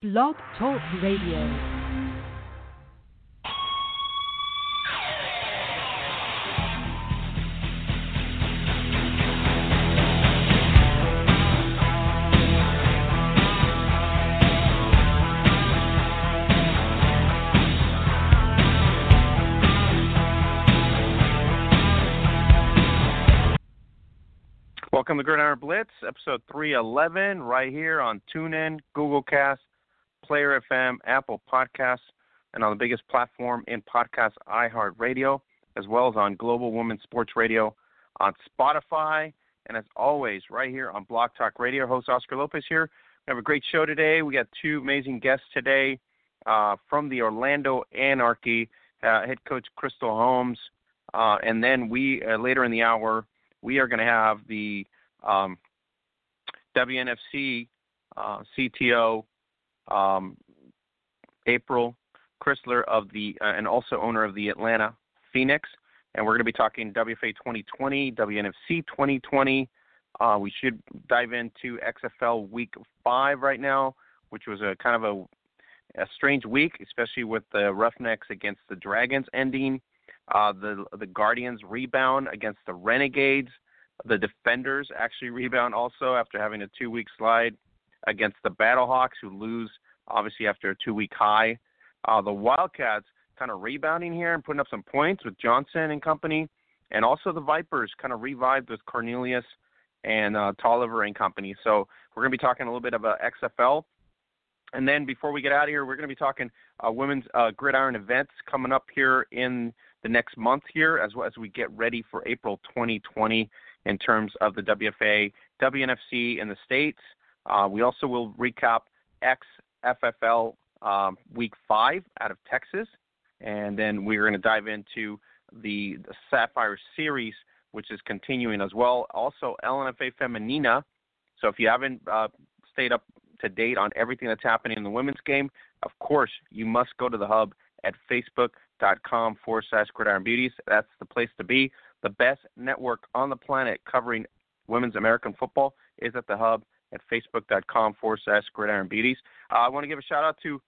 Blog Talk Radio. Welcome to Gridiron Blitz, episode 311, right here on TuneIn, Google Cast, Player FM, Apple Podcasts, and on the biggest platform in podcast, iHeartRadio, as well as on Global Women's Sports Radio on Spotify, and as always, right here on Blog Talk Radio. Host Oscar Lopez here. We have a great show today. We got two amazing guests today uh, from the Orlando Anarchy, uh, head coach Kristal Holmes, uh, and then we uh, later in the hour we are going to have the um, WNFC uh, CTO um, April Christler of the uh, and also owner of the Atlanta Phoenix, and we're going to be talking WFA 2020, WNFC 2020. Uh, we should dive into XFL Week Five right now, which was a kind of a, a strange week, especially with the Roughnecks against the Dragons ending. Uh, the the Guardians rebound against the Renegades. The Defenders actually rebound also after having a two week slide against the Battlehawks, who lose obviously after a two week high. Uh, the Wildcats kind of rebounding here and putting up some points with Johnson and company, and also the Vipers kind of revived with Cornelius and uh, Tolliver and company. So we're going to be talking a little bit about XFL. And then before we get out of here, we're going to be talking uh, women's uh, gridiron events coming up here in the next month here, as well as we get ready for April 2020 in terms of the WFA, WNFC in the states. Uh, we also will recap XFFL um, Week Five out of Texas, and then we're going to dive into the, the Sapphire Series, which is continuing as well. Also, LNFA Femenina. So if you haven't uh, stayed up to date on everything that's happening in the women's game, of course, you must go to the hub at facebook.com forward slash gridiron beauties. That's the place to be. The best network on the planet covering women's American football is at the hub at facebook.com forward slash gridiron beauties. Uh, I want to give a shout out to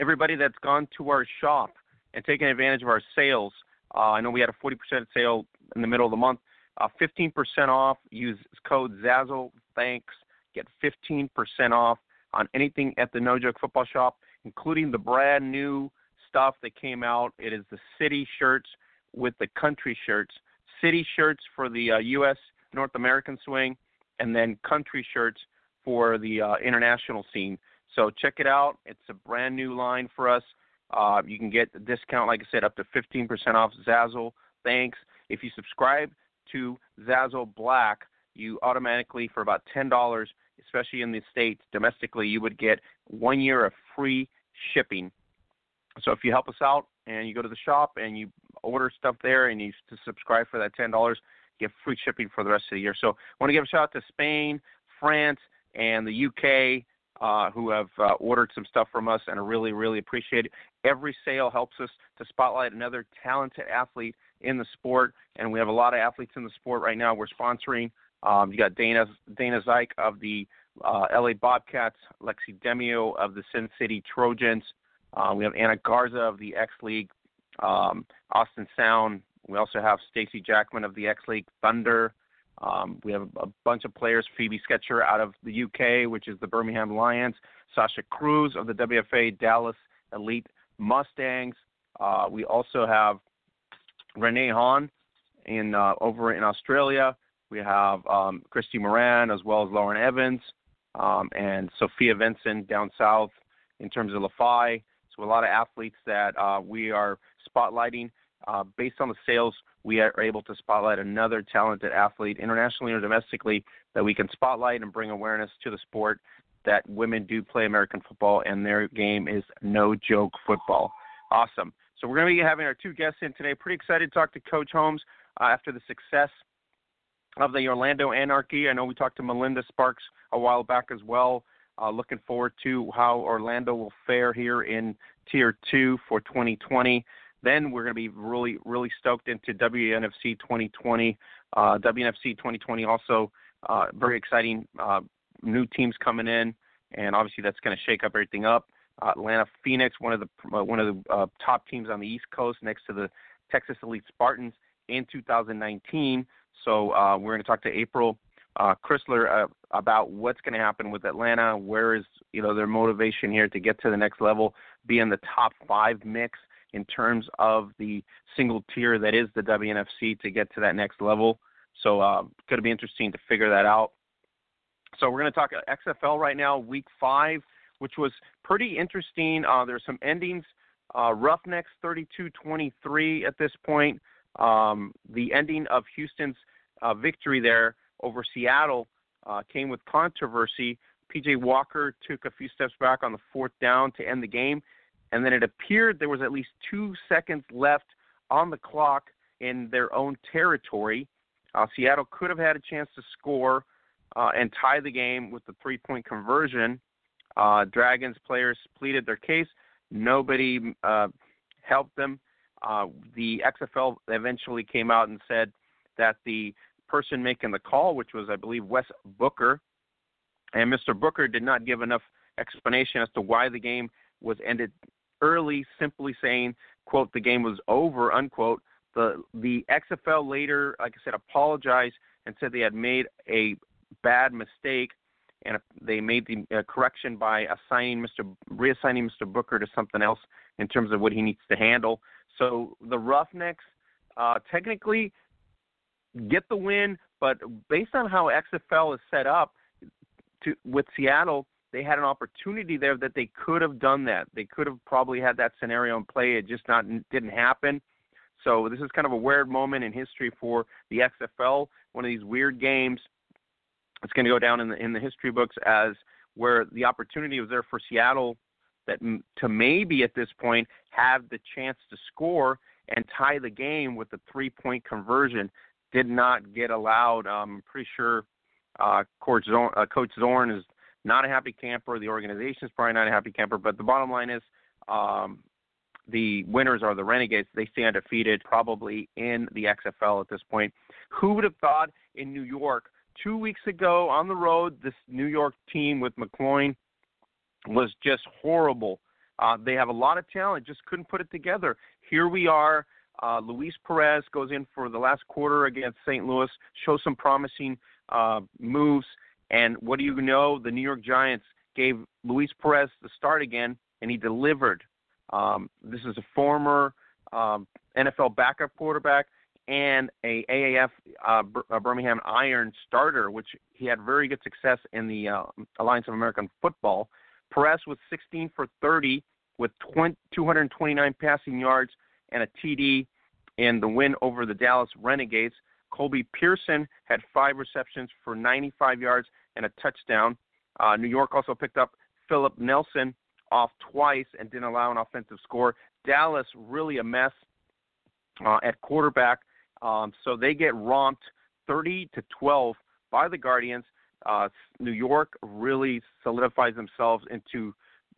everybody that's gone to our shop and taken advantage of our sales. Uh, I know we had a 40% sale in the middle of the month. Uh, 15% off. Use code Zazzle. Thanks get 15% off on anything at the No Joke Football Shop, including the brand new stuff that came out. It is the city shirts with the country shirts. City shirts for the uh, U.S. North American swing, and then country shirts for the uh, international scene. So check it out. It's a brand new line for us. Uh, you can get a discount, like I said, up to 15% off Zazzle. Thanks. If you subscribe to Zazzle Black, you automatically, for about $10, especially in the States, domestically, you would get one year of free shipping. So if you help us out and you go to the shop and you order stuff there and you subscribe for that ten dollars, get free shipping for the rest of the year. So I want to give a shout out to Spain, France, and the UK uh, who have uh, ordered some stuff from us and I really, really appreciate it. Every sale helps us to spotlight another talented athlete in the sport, and we have a lot of athletes in the sport right now. We're sponsoring. Um, you got Dana Dana Zyke of the uh, LA Bobcats, Lexi Demio of the Sin City Trojans. Uh, we have Anna Garza of the X League, um, Austin Sound. We also have Stacy Jackman of the X League Thunder. Um, we have a bunch of players, Phoebe Sketcher out of the UK, which is the Birmingham Lions, Sasha Cruz of the WFA Dallas Elite Mustangs. Uh, we also have Renee Hahn in uh, over in Australia. We have um, Christy Moran as well as Lauren Evans um, and Sophia Vincent down south in terms of LaFi. So a lot of athletes that uh, we are spotlighting. Uh, based on the sales, we are able to spotlight another talented athlete, internationally or domestically, that we can spotlight and bring awareness to the sport that women do play American football, and their game is no joke football. Awesome. So we're going to be having our two guests in today. Pretty excited to talk to Coach Holmes uh, after the success of the Orlando Anarchy. I know we talked to Melinda Sparks a while back as well. Uh, looking forward to how Orlando will fare here in Tier 2 for 2020. Then we're going to be really, really stoked into WNFC 2020. Uh, WNFC 2020 also uh, very exciting. Uh, new teams coming in, and obviously that's going to shake up everything up. Atlanta Phoenix, one of the uh, one of the uh, top teams on the East Coast, next to the Texas Elite Spartans in 2019. So we're going to talk to April uh, Christler uh, about what's going to happen with Atlanta. Where is you know their motivation here to get to the next level, be in the top five mix in terms of the single tier that is the WNFC to get to that next level. So uh, it's going to be interesting to figure that out. So we're going to talk XFL right now, week five, which was pretty interesting. Uh, there's some endings. Uh, Roughnecks 32-23 at this point. Um, the ending of Houston's uh, victory there over Seattle uh, came with controversy. PJ Walker took a few steps back on the fourth down to end the game, and then it appeared there was at least two seconds left on the clock in their own territory. Uh, Seattle could have had a chance to score uh, and tie the game with the three point conversion. Uh, Dragons players pleaded their case. Nobody uh, helped them. Uh, the XFL eventually came out and said that the person making the call, which was, I believe, Wes Booker, and Mr. Booker did not give enough explanation as to why the game was ended early, simply saying, quote, the game was over, unquote. The the XFL later, like I said, apologized and said they had made a bad mistake, and they made the uh, correction by assigning Mr. reassigning Mr. Booker to something else in terms of what he needs to handle. So the Roughnecks, uh, technically, get the win, but based on how XFL is set up to with Seattle, they had an opportunity there that they could have done that. They could have probably had that scenario in play. It just not didn't happen. So this is kind of a weird moment in history for the XFL. One of these weird games. It's going to go down in the in the history books as where the opportunity was there for Seattle that to maybe at this point have the chance to score and tie the game with the three point conversion did not get allowed. I'm pretty sure uh, Coach, Zorn, uh, Coach Zorn is not a happy camper. The organization is probably not a happy camper. But the bottom line is um, the winners are the Renegades. They stand defeated probably in the XFL at this point. Who would have thought in New York two weeks ago on the road, this New York team with McGloin was just horrible. Uh, they have a lot of talent, just couldn't put it together. Here we are uh, Luis Perez goes in for the last quarter against St. Louis, shows some promising uh, moves, and what do you know? The New York Giants gave Luis Perez the start again, and he delivered. Um, this is a former um, NFL backup quarterback and a AAF uh, uh, Birmingham Iron starter, which he had very good success in the uh, Alliance of American Football. Perez was 16 for 30 with 20, 229 passing yards and a TD in the win over the Dallas Renegades. Colby Pearson had five receptions for 95 yards and a touchdown. Uh, New York also picked up Philip Nelson off twice and didn't allow an offensive score. Dallas really a mess uh, at quarterback, um, so they get romped 30 to 12 by the Guardians. Uh, New York really solidifies themselves into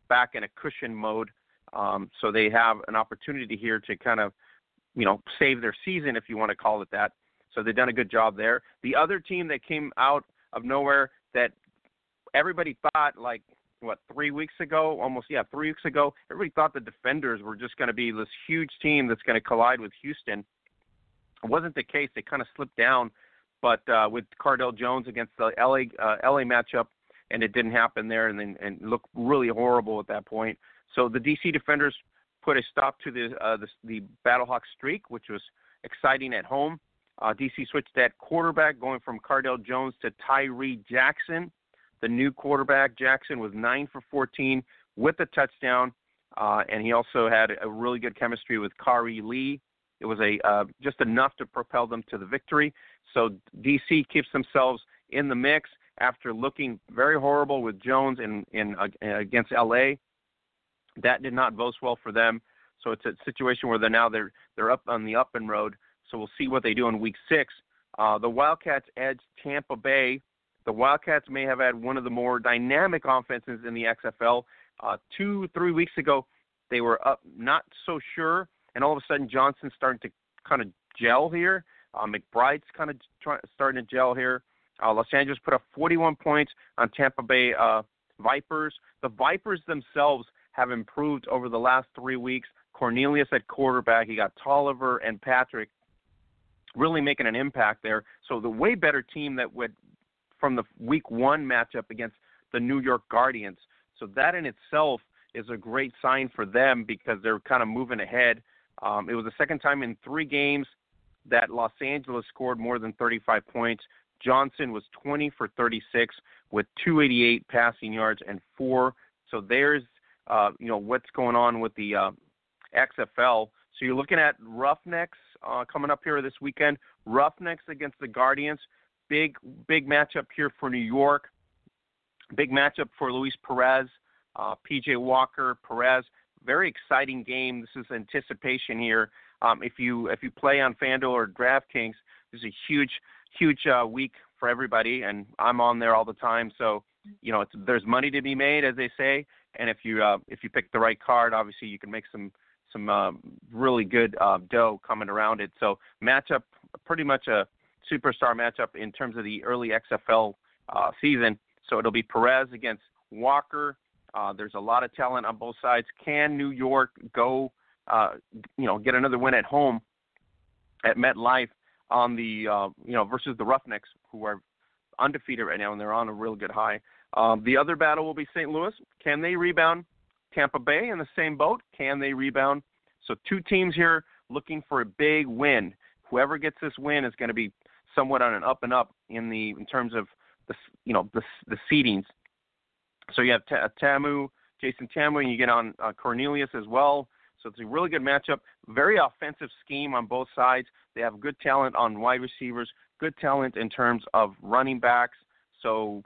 back in a cushion mode um, so they have an opportunity here to kind of, you know, save their season, if you want to call it that. So they've done a good job there. The other team that came out of nowhere that everybody thought, like, what, three weeks ago, almost, yeah, three weeks ago, everybody thought the Defenders were just going to be this huge team that's going to collide with Houston. It wasn't the case. They kind of slipped down, but uh, with Cardale Jones against the LA uh, LA matchup, and it didn't happen there, and then and looked really horrible at that point. So the DC Defenders put a stop to the uh, the, the Battlehawk streak, which was exciting at home. Uh, DC switched that quarterback, going from Cardale Jones to Tyree Jackson. The new quarterback Jackson was nine for 14 with a touchdown, uh, and he also had a really good chemistry with Khari Lee. It was a uh, just enough to propel them to the victory. So DC keeps themselves in the mix after looking very horrible with Jones in in uh, against LA. That did not boast well for them. So it's a situation where they're now they're they're up on the up and road. So we'll see what they do in week six. Uh, the Wildcats edged Tampa Bay. The Wildcats may have had one of the more dynamic offenses in the XFL. Uh, two, three weeks ago, they were up, not so sure, and all of a sudden Johnson's starting to kind of gel here. Uh, McBride's kind of try, starting to gel here. Uh, Los Angeles put up 41 points on Tampa Bay uh, Vipers. The Vipers themselves have improved over the last three weeks. Cornelius at quarterback. He got Tolliver and Patrick really making an impact there. So the way better team that would from the week one matchup against the New York Guardians. So that in itself is a great sign for them because they're kind of moving ahead. Um, it was the second time in three games that Los Angeles scored more than 35 points. Johnson was 20 for 36 with 288 passing yards and four. So there's uh, you know what's going on with the uh, XFL. So you're looking at Roughnecks uh, coming up here this weekend. Roughnecks against the Guardians. Big big matchup here for New York. Big matchup for Luis Perez, uh, PJ Walker, Perez. Very exciting game. This is anticipation here. Um, if you if you play on FanDuel or DraftKings, this is a huge huge uh, week for everybody, and I'm on there all the time. So you know, it's, there's money to be made, as they say. And if you uh, if you pick the right card, obviously you can make some some uh, really good uh, dough coming around it. So matchup, pretty much a superstar matchup in terms of the early XFL uh, season. So it'll be Perez against Walker. Uh, there's a lot of talent on both sides. Can New York go, uh, you know, get another win at home at MetLife on the, uh, you know, versus the Roughnecks, who are undefeated right now and they're on a real good high. Um, the other battle will be St. Louis. Can they rebound? Tampa Bay in the same boat. Can they rebound? So two teams here looking for a big win. Whoever gets this win is going to be somewhat on an up and up in the in terms of the you know the the seedings. So you have T- Ta'amu, Jason Ta'amu, and you get on uh, Cornelius as well. So it's a really good matchup. Very offensive scheme on both sides. They have good talent on wide receivers, good talent in terms of running backs. So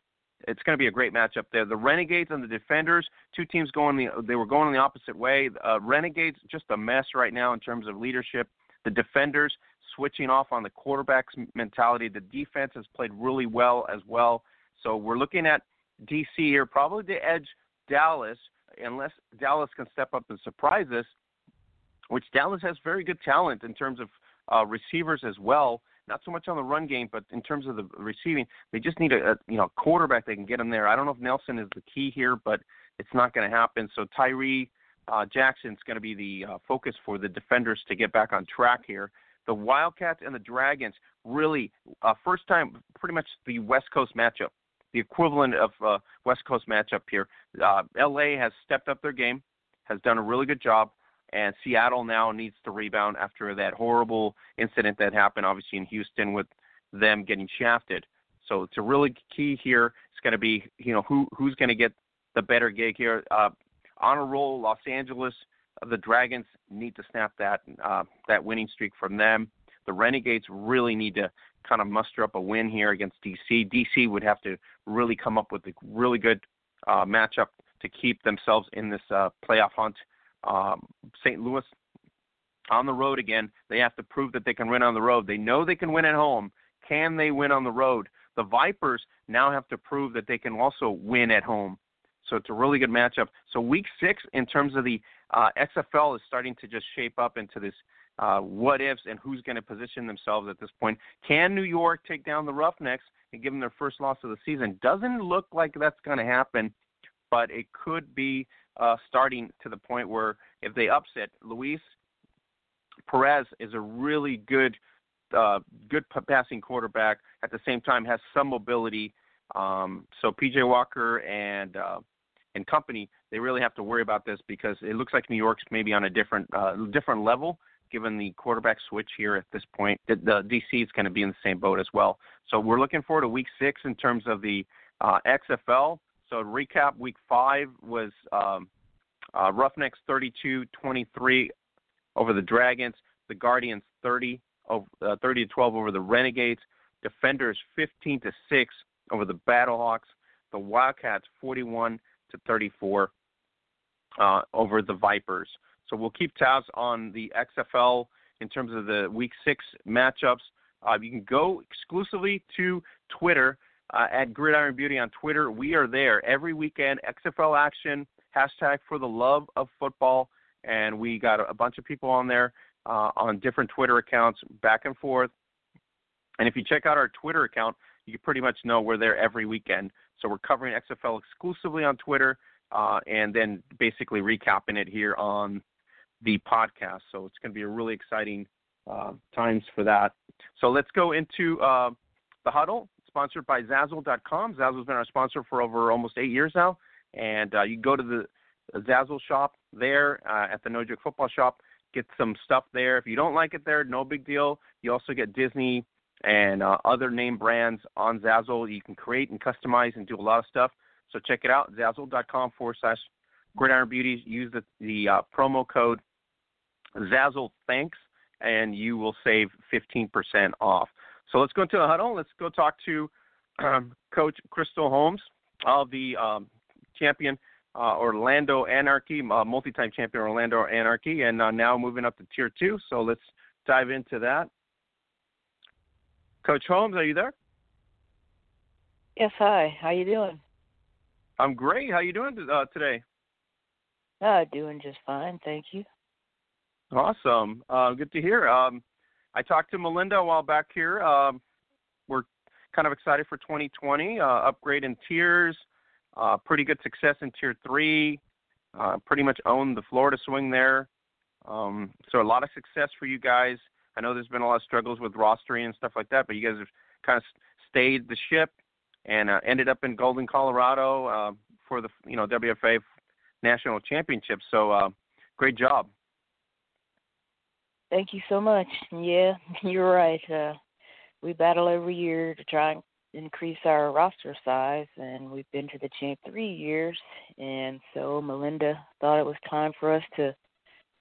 it's going to be a great matchup there. The Renegades and the Defenders, two teams going the they were going the opposite way. Uh, Renegades just a mess right now in terms of leadership. The Defenders switching off on the quarterback's mentality. The defense has played really well as well. So we're looking at DC here, probably to edge Dallas, unless Dallas can step up and surprise us. Which Dallas has very good talent in terms of uh, receivers as well not so much on the run game, but in terms of the receiving, they just need a, a you know quarterback that can get them there. I don't know if Nelson is the key here, but it's not going to happen. So Tyree uh, Jackson's going to be the uh, focus for the defenders to get back on track here. The Wildcats and the Dragons really uh, first time pretty much the West Coast matchup, the equivalent of uh, West Coast matchup here. Uh, LA has stepped up their game, has done a really good job and Seattle now needs to rebound after that horrible incident that happened, obviously in Houston with them getting shafted. So it's a really key here. It's going to be, you know, who who's going to get the better gig here. Uh, on a roll, Los Angeles, uh, the Dragons need to snap that uh, that winning streak from them. The Renegades really need to kind of muster up a win here against DC. DC would have to really come up with a really good uh, matchup to keep themselves in this uh, playoff hunt um, St. Louis on the road again. They have to prove that they can win on the road. They know they can win at home. Can they win on the road? The Vipers now have to prove that they can also win at home. So it's a really good matchup. So week six, in terms of the uh, XFL, is starting to just shape up into this uh, what ifs and who's going to position themselves at this point. Can New York take down the Roughnecks and give them their first loss of the season? Doesn't look like that's going to happen, but it could be uh, starting to the point where if they upset Luis Perez is a really good uh, good passing quarterback. At the same time, has some mobility. Um, so PJ Walker and uh, and company, they really have to worry about this because it looks like New York's maybe on a different uh, different level given the quarterback switch here at this point. The, the DC is going to be in the same boat as well. So we're looking forward to Week Six in terms of the uh, XFL. So recap, week five was um, uh, Roughnecks 32-23 over the Dragons. The Guardians 30 uh, 30 to 12 over the Renegades. Defenders 15 to 6 over the Battlehawks. The Wildcats 41 to 34 uh, over the Vipers. So we'll keep tabs on the XFL in terms of the Week Six matchups. Uh, you can go exclusively to Twitter uh, at Gridiron Beauty on Twitter. We are there every weekend. XFL action, hashtag for the love of football. And we got a bunch of people on there uh, on different Twitter accounts back and forth. And if you check out our Twitter account, you pretty much know we're there every weekend. So we're covering XFL exclusively on Twitter, uh, and then basically recapping it here on the podcast. So it's going to be a really exciting uh, times for that. So let's go into uh, the huddle, sponsored by Zazzle.com. Zazzle's been our sponsor for over almost eight years now, and uh, you go to the Zazzle shop there uh, at the No Joke Football Shop, get some stuff there. If you don't like it there, no big deal. You also get Disney and uh, other name brands on Zazzle. You can create and customize and do a lot of stuff. So check it out, Zazzle.com forward slash Gridiron Beauties. Use the, the uh, promo code Zazzle Thanks, and you will save 15% off. So let's go into the huddle. Let's go talk to um, Coach Kristal Holmes of the um, champion uh, Orlando Anarchy, uh, multi-time champion Orlando Anarchy, and uh, now moving up to Tier Two. So let's dive into that. Coach Holmes, are you there? Yes. Hi. How you doing? I'm great. How you doing uh, today? Uh, doing just fine, thank you. Awesome. Uh, good to hear. Um, I talked to Melinda a while back here. Um, we're kind of excited for 2020. Uh, upgrade in tiers, uh, pretty good success in tier three. Uh, pretty much owned the Florida swing there. Um, so a lot of success for you guys. I know there's been a lot of struggles with rostering and stuff like that, but you guys have kind of stayed the ship and uh, ended up in Golden, Colorado uh, for the you know WFA national championship. So uh, great job. Thank you so much. Yeah, you're right. Uh, we battle every year to try and increase our roster size, and we've been to the champ three years. And so Melinda thought it was time for us to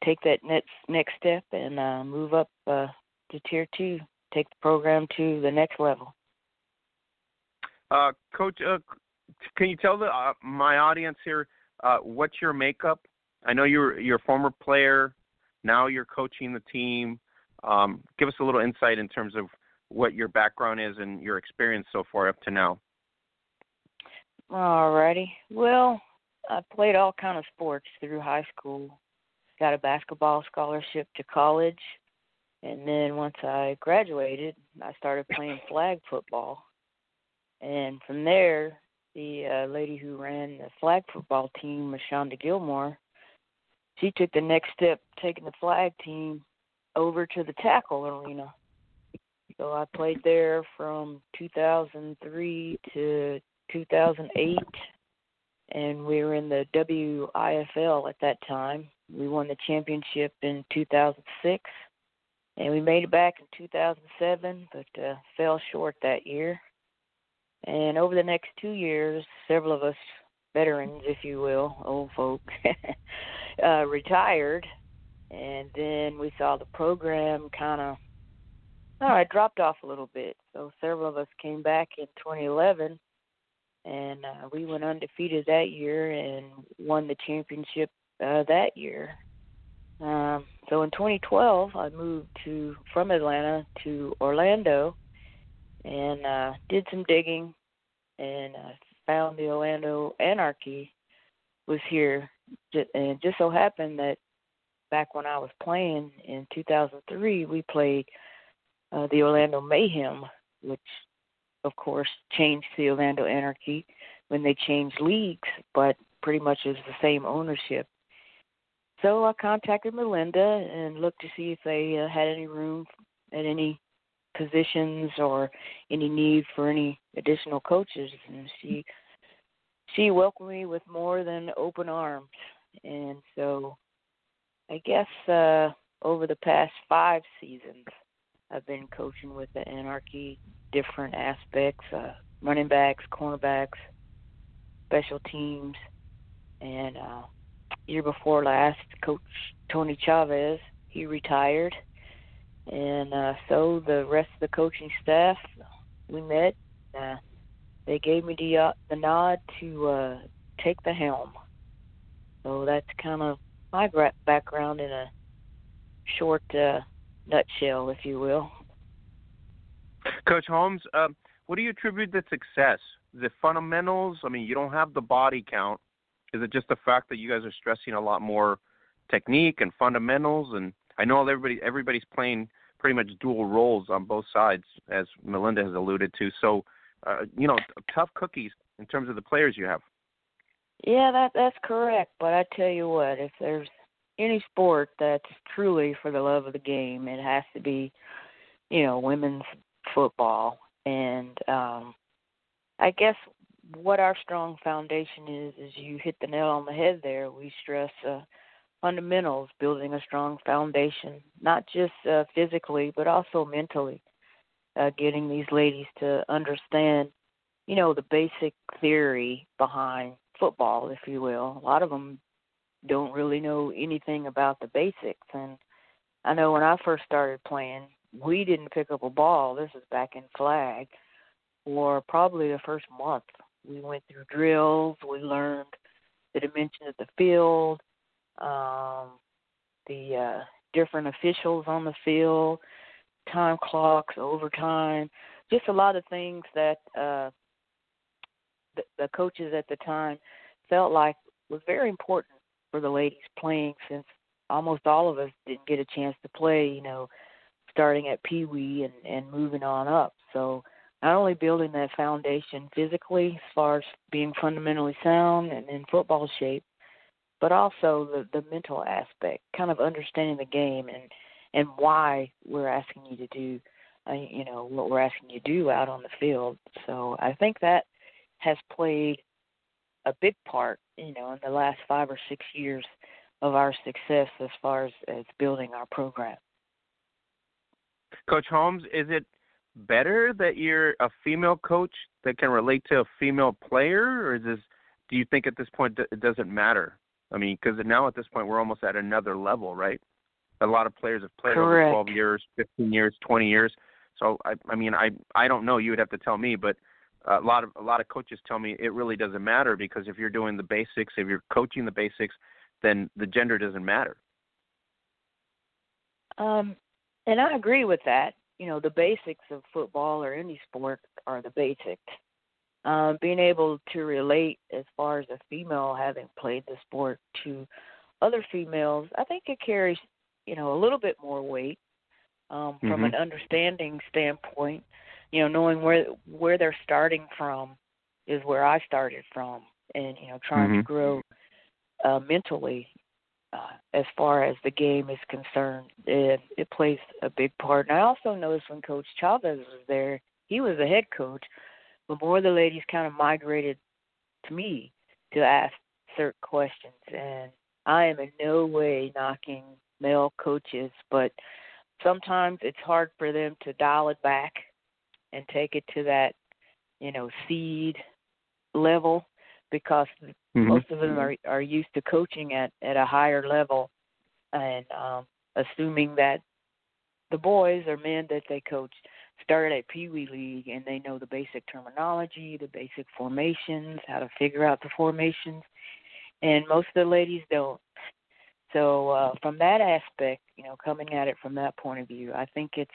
take that next next step and uh, move up uh, to tier two, take the program to the next level. Uh, Coach, uh, can you tell the uh, my audience here what's your makeup? I know you're you're a former player. Now you're coaching the team. Um, give us a little insight in terms of what your background is and your experience so far up to now. Alrighty. Well, I played all kind of sports through high school. Got a basketball scholarship to college, and then once I graduated, I started playing flag football. And from there, the uh, lady who ran the flag football team, Mashonda Gilmore, she took the next step, taking the flag team over to the tackle arena. So I played there from 2003 to 2008, and we were in the WIFL at that time. We won the championship in 2006, and we made it back in 2007, but uh, fell short that year. And over the next two years, several of us veterans, if you will, old folk, uh, retired, and then we saw the program kind of, oh, it dropped off a little bit. So several of us came back in 2011, and uh, we went undefeated that year and won the championship uh, that year. Um, so in 2012, I moved to from Atlanta to Orlando, and uh, did some digging, and uh, found the Orlando Anarchy was here, and just so happened that back when I was playing in 2003, we played uh, the Orlando Mayhem, which of course changed the Orlando Anarchy when they changed leagues, but pretty much is the same ownership. So I contacted Melinda and looked to see if they uh, had any room at any positions or any need for any additional coaches and she she welcomed me with more than open arms. And so i guess uh over the past five seasons i've been coaching with the anarchy different aspects uh running backs cornerbacks special teams and uh year before last coach tony chavez he retired and uh, so the rest of the coaching staff, we met. Uh, they gave me the uh, the nod to uh, take the helm. So that's kind of my gra- background in a short uh, nutshell, if you will. Coach Holmes, um, what do you attribute the success? The fundamentals? I mean, you don't have the body count. Is it just the fact that you guys are stressing a lot more technique and fundamentals? And I know everybody everybody's playing pretty much dual roles on both sides, as Melinda has alluded to. So, uh, you know, tough cookies in terms of the players you have. Yeah, that that's correct. But I tell you what, if there's any sport that's truly for the love of the game, it has to be, you know, women's football. And um I guess what our strong foundation is is you hit the nail on the head there. We stress uh fundamentals, building a strong foundation, not just uh, physically but also mentally. Uh, getting these ladies to understand, you know, the basic theory behind football, if you will. A lot of them don't really know anything about the basics. And I know when I first started playing, we didn't pick up a ball. This is back in flag for probably the first month. We went through drills. We learned the dimensions of the field, um, the uh, different officials on the field, time clocks, overtime, just a lot of things that uh, the, the coaches at the time felt like was very important for the ladies playing since almost all of us didn't get a chance to play, you know, starting at Pee Wee and, and moving on up. So not only building that foundation physically as far as being fundamentally sound and in football shape, but also the, the mental aspect, kind of understanding the game and and why we're asking you to do, uh, you know, what we're asking you to do out on the field. So I think that has played a big part, you know, in the last five or six years of our success as far as, as building our program. Coach Holmes, is it better that you're a female coach that can relate to a female player, or is this? Do you think at this point it doesn't matter? I mean, because now at this point we're almost at another level, right? A lot of players have played Correct. over 12 years, 15 years, 20 years. So I, I mean, I, I don't know. You would have to tell me, but a lot of a lot of coaches tell me it really doesn't matter because if you're doing the basics, if you're coaching the basics, then the gender doesn't matter. Um, and I agree with that. You know, the basics of football or any sport are the basics. Um, being able to relate as far as a female having played the sport to other females, I think it carries, you know, a little bit more weight um, from mm-hmm. an understanding standpoint you know, knowing where where they're starting from is where I started from, and you know, trying mm-hmm. to grow uh, mentally uh, as far as the game is concerned. It it plays a big part. And I also noticed when Coach Chavez was there, he was the head coach, but more of the ladies kind of migrated to me to ask certain questions, and I am in no way knocking male coaches, but sometimes it's hard for them to dial it back and take it to that, you know, seed level because mm-hmm. most of them are are used to coaching at at a higher level and um assuming that the boys or men that they coach started at Pee Wee League and they know the basic terminology, the basic formations, how to figure out the formations, and most of the ladies don't. So uh, from that aspect, you know, coming at it from that point of view, I think it's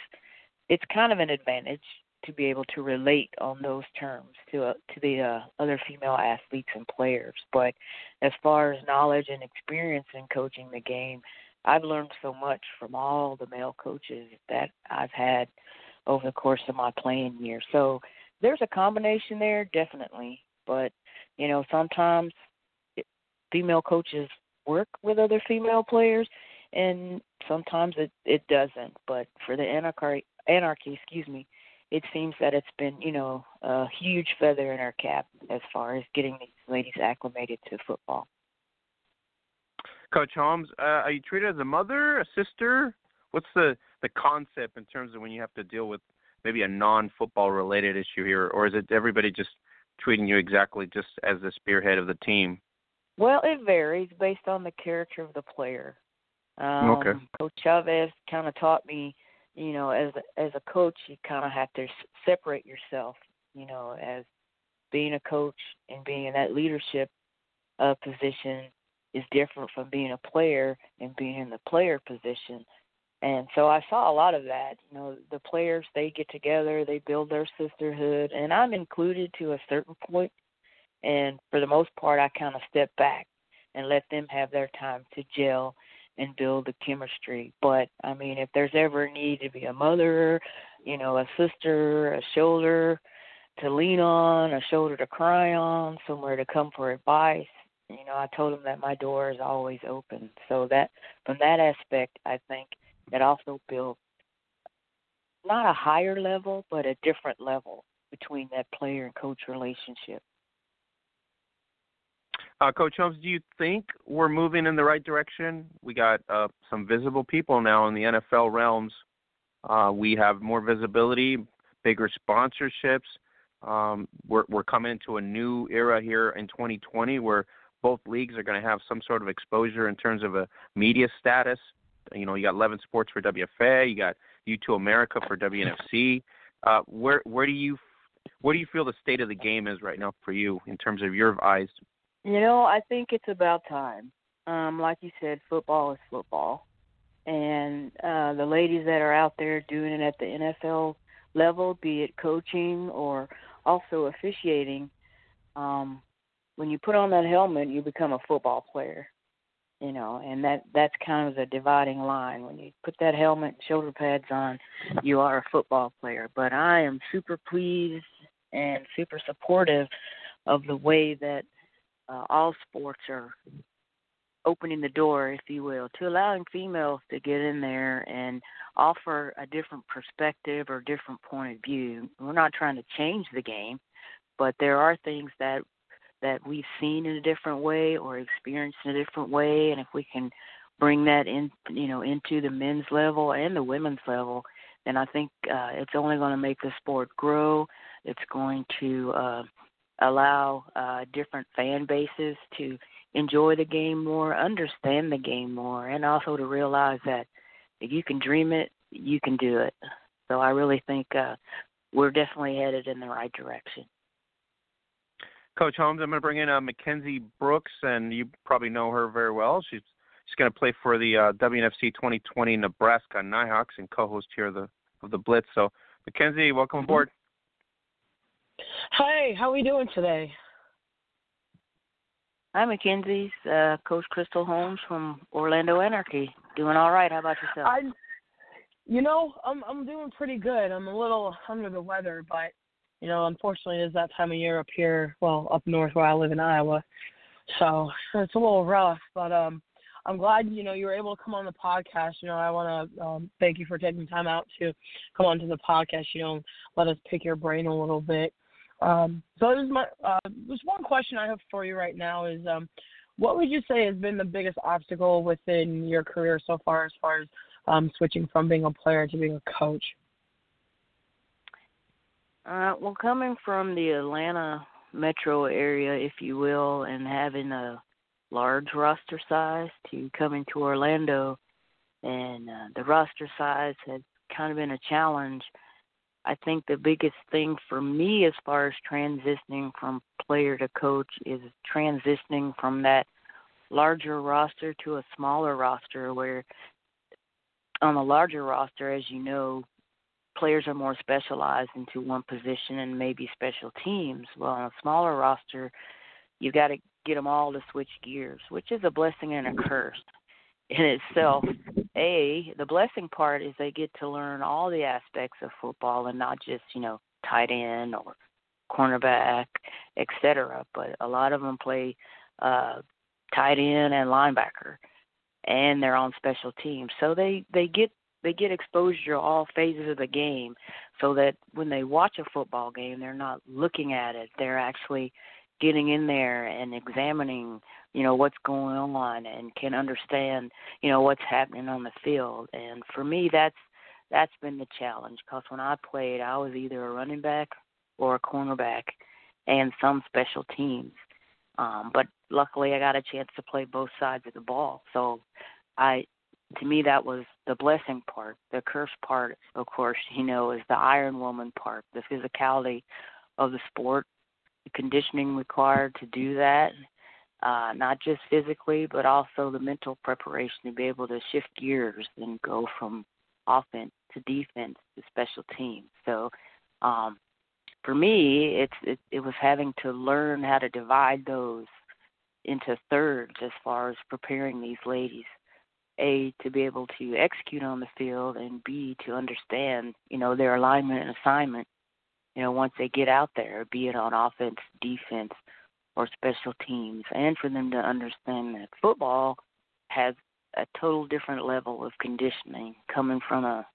it's kind of an advantage to be able to relate on those terms to uh, to the uh, other female athletes and players. But as far as knowledge and experience in coaching the game, I've learned so much from all the male coaches that I've had over the course of my playing years. So there's a combination there, definitely. But you know, sometimes it, female coaches work with other female players, and sometimes it it doesn't. But for the anarchy, anarchy, excuse me, it seems that it's been, you know, a huge feather in our cap as far as getting these ladies acclimated to football. Coach Holmes, uh, are you treated as a mother, a sister? What's the the concept in terms of when you have to deal with maybe a non-football related issue here, or is it everybody just treating you exactly just as the spearhead of the team? Well, it varies based on the character of the player. Um, okay. Coach Chavez kind of taught me you know, as as a coach, you kind of have to separate yourself, you know, as being a coach and being in that leadership uh, position is different from being a player and being in the player position. And so I saw a lot of that. You know, the players they get together, they build their sisterhood, and I'm included to a certain point. And for the most part, I kind of step back and let them have their time to gel and build the chemistry. But I mean, if there's ever a need to be a mother, you know, a sister, a shoulder, to lean on, a shoulder to cry on, somewhere to come for advice. You know, I told them that my door is always open. So that from that aspect, I think it also builds not a higher level, but a different level between that player and coach relationship. Uh, coach Holmes, do you think we're moving in the right direction? We got uh, some visible people now in the NFL realms. Uh, we have more visibility, bigger sponsorships. Um, we're, we're coming into a new era here in 2020 where both leagues are going to have some sort of exposure in terms of a media status. You know, you got 11 Sports for WFA, you got U2 America for WNFC. Uh, where where do you where do you feel the state of the game is right now for you in terms of your eyes? You know, I think it's about time. Um, like you said, football is football, and uh, the ladies that are out there doing it at the NFL level, be it coaching or also officiating, um, when you put on that helmet, you become a football player. You know, and that that's kind of the dividing line. When you put that helmet, shoulder pads on, you are a football player. But I am super pleased and super supportive of the way that uh, all sports are opening the door, if you will, to allowing females to get in there and offer a different perspective or different point of view. We're not trying to change the game, but there are things that that we've seen in a different way or experienced in a different way and if we can bring that in you know into the men's level and the women's level then i think uh it's only going to make the sport grow. It's going to uh allow uh different fan bases to enjoy the game more understand the game more and also to realize that if you can dream it you can do it. So i really think uh we're definitely headed in the right direction Coach Holmes, I'm going to bring in uh, Mackenzie Brooks, and you probably know her very well. She's she's going to play for the uh, WNFC 2020 Nebraska NiteHawks and co-host here of the of the Blitz. So, Mackenzie, welcome mm-hmm. aboard. Hi, how are we doing today? Hi, Mackenzie's uh, Coach Kristal Holmes from Orlando Anarchy. Doing all right. How about yourself? I, you know, I'm I'm doing pretty good. I'm a little under the weather, but you know, unfortunately, it is that time of year up here, well, up north where I live in Iowa. So it's a little rough, but um, I'm glad you know you were able to come on the podcast. You know, I want to um, thank you for taking time out to come onto the podcast. You know, let us pick your brain a little bit. Um, so this is my uh, there's one question I have for you right now is um, what would you say has been the biggest obstacle within your career so far, as far as um, switching from being a player to being a coach? Uh, well, coming from the Atlanta metro area, if you will, and having a large roster size to coming to Orlando, and uh, the roster size has kind of been a challenge. I think the biggest thing for me as far as transitioning from player to coach is transitioning from that larger roster to a smaller roster where on a larger roster, as you know, players are more specialized into one position and maybe special teams. Well, on a smaller roster, you got to get them all to switch gears, which is a blessing and a curse in itself. A, the blessing part is they get to learn all the aspects of football and not just, you know, tight end or cornerback, etc. But a lot of them play uh tight end and linebacker and they're on special teams. So they they get they get exposure to all phases of the game so that when they watch a football game they're not looking at it. They're actually getting in there and examining you know what's going on and can understand you know what's happening on the field. And for me that's that's been the challenge because when i played i was either a running back or a cornerback and some special teams. Um but luckily i got a chance to play both sides of the ball. So i to me that was the blessing part. The curse part, of course, you know, is the Iron Woman part, the physicality of the sport, the conditioning required to do that, uh, not just physically, but also the mental preparation to be able to shift gears and go from offense to defense to special teams. So, um, for me, it's it, it was having to learn how to divide those into thirds as far as preparing these ladies a to be able to execute on the field and b to understand you know their alignment and assignment you know, once they get out there, be it on offense, defense, or special teams, and for them to understand that football has a total different level of conditioning coming from a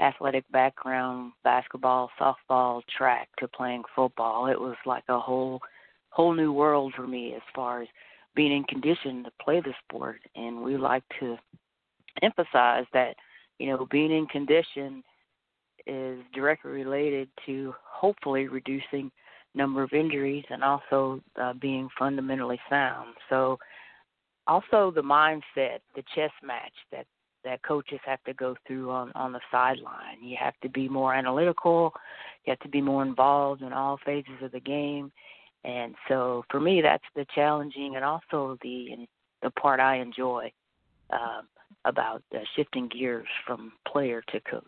athletic background, basketball, softball, track to playing football. It was like a whole whole new world for me as far as being in condition to play the sport and we like to emphasize that you know being in condition is directly related to hopefully reducing number of injuries and also uh, being fundamentally sound. So also the mindset, the chess match that that coaches have to go through on on the sideline. You have to be more analytical. You have to be more involved in all phases of the game. And so for me, that's the challenging and also the the part I enjoy uh, about uh, shifting gears from player to coach.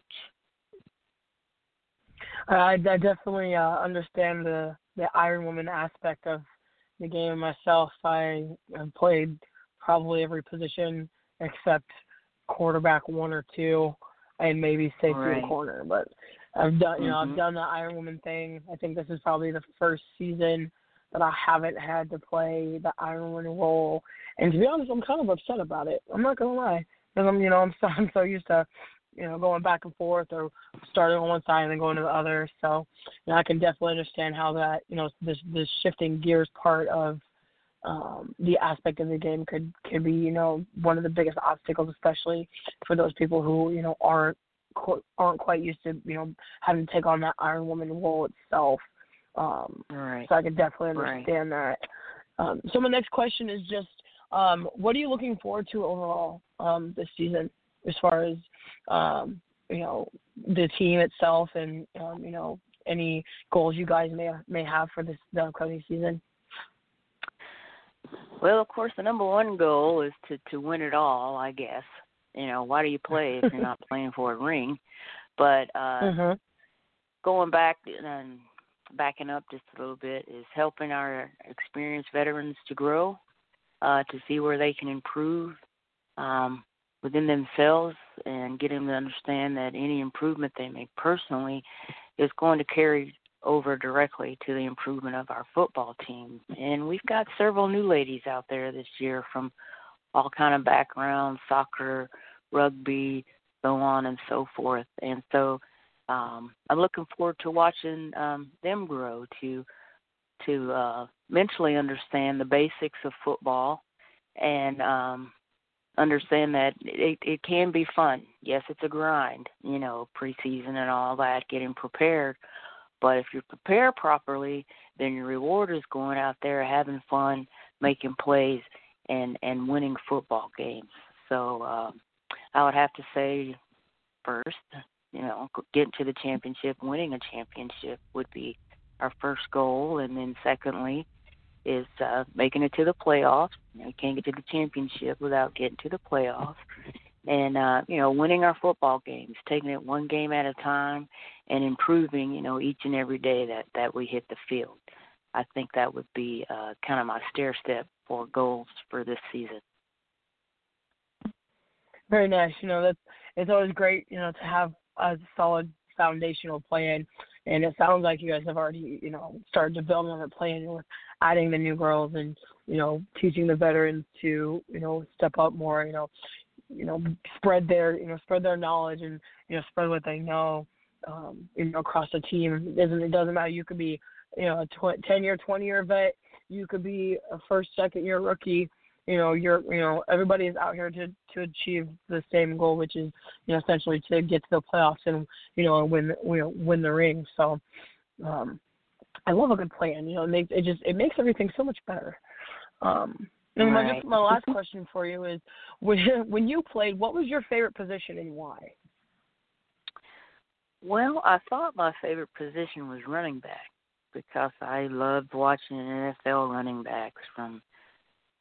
I, I definitely uh, understand the the Iron Woman aspect of the game myself. I have played probably every position except quarterback one or two, and maybe safety right. and corner. But I've done, you know, mm-hmm. I've done the Iron Woman thing. I think this is probably the first season that I haven't had to play the Iron Woman role. And to be honest, I'm kind of upset about it. I'm not gonna lie, because I'm, you know, I'm so I'm so used to you know, going back and forth or starting on one side and then going to the other. So, you know, I can definitely understand how that, you know, this this shifting gears part of um, the aspect of the game could could be, you know, one of the biggest obstacles, especially for those people who, you know, aren't aren't quite used to, you know, having to take on that Iron Woman role itself. Um, right. So I can definitely understand right. that. Um, so my next question is just, um, what are you looking forward to overall um, this season? as far as um, you know the team itself and um, you know any goals you guys may may have for this the upcoming season. Well, of course, the number one goal is to to win it all. I guess you know why do you play if you're not playing for a ring? But uh, mm-hmm. going back and backing up just a little bit is helping our experienced veterans to grow, uh, to see where they can improve. Um, within themselves and get them to understand that any improvement they make personally is going to carry over directly to the improvement of our football team. And we've got several new ladies out there this year from all kind of backgrounds, soccer, rugby, so on and so forth. And so um, I'm looking forward to watching um, them grow to to uh, mentally understand the basics of football and um, understand that it it can be fun. Yes, it's a grind, you know, preseason and all that, getting prepared. But if you prepare properly, then your reward is going out there having fun, making plays, and and winning football games. So um, I would have to say, first, you know, getting to the championship, winning a championship would be our first goal, and then secondly, is uh, making it to the playoffs. You, know, you can't get to the championship without getting to the playoffs, and uh, you know, winning our football games, taking it one game at a time, and improving. You know, each and every day that that we hit the field. I think that would be uh, kind of my stair step for goals for this season. Very nice. You know, that's it's always great. You know, to have a solid foundational plan and it sounds like you guys have already, you know, started to build on that plan with adding the new girls and, you know, teaching the veterans to, you know, step up more, you know, you know, spread their, you know, spread their knowledge and, you know, spread what they know, um, you know, across the team. It doesn't it doesn't matter. You could be, you know, a tw- ten year, twenty year vet. You could be a first, second year rookie you know you're you know everybody is out here to to achieve the same goal which is you know essentially to get to the playoffs and you know win you know win the ring. So um i love a good plan you know it makes it just it makes everything so much better. Um and right. my just my last question for you is when when you played what was your favorite position and why? Well i thought my favorite position was running back because i loved watching nfl running backs from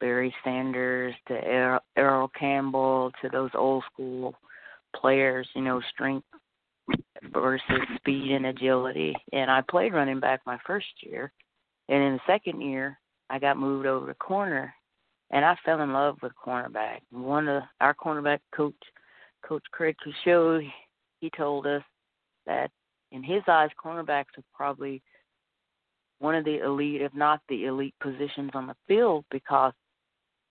Barry Sanders to Earl, Earl Campbell to those old school players, you know, strength versus speed and agility. And I played running back my first year. And in the second year, I got moved over to corner, and I fell in love with cornerback. One of our cornerback coach, Coach Craig Couchot, he told us that in his eyes, cornerbacks are probably one of the elite, if not the elite, positions on the field because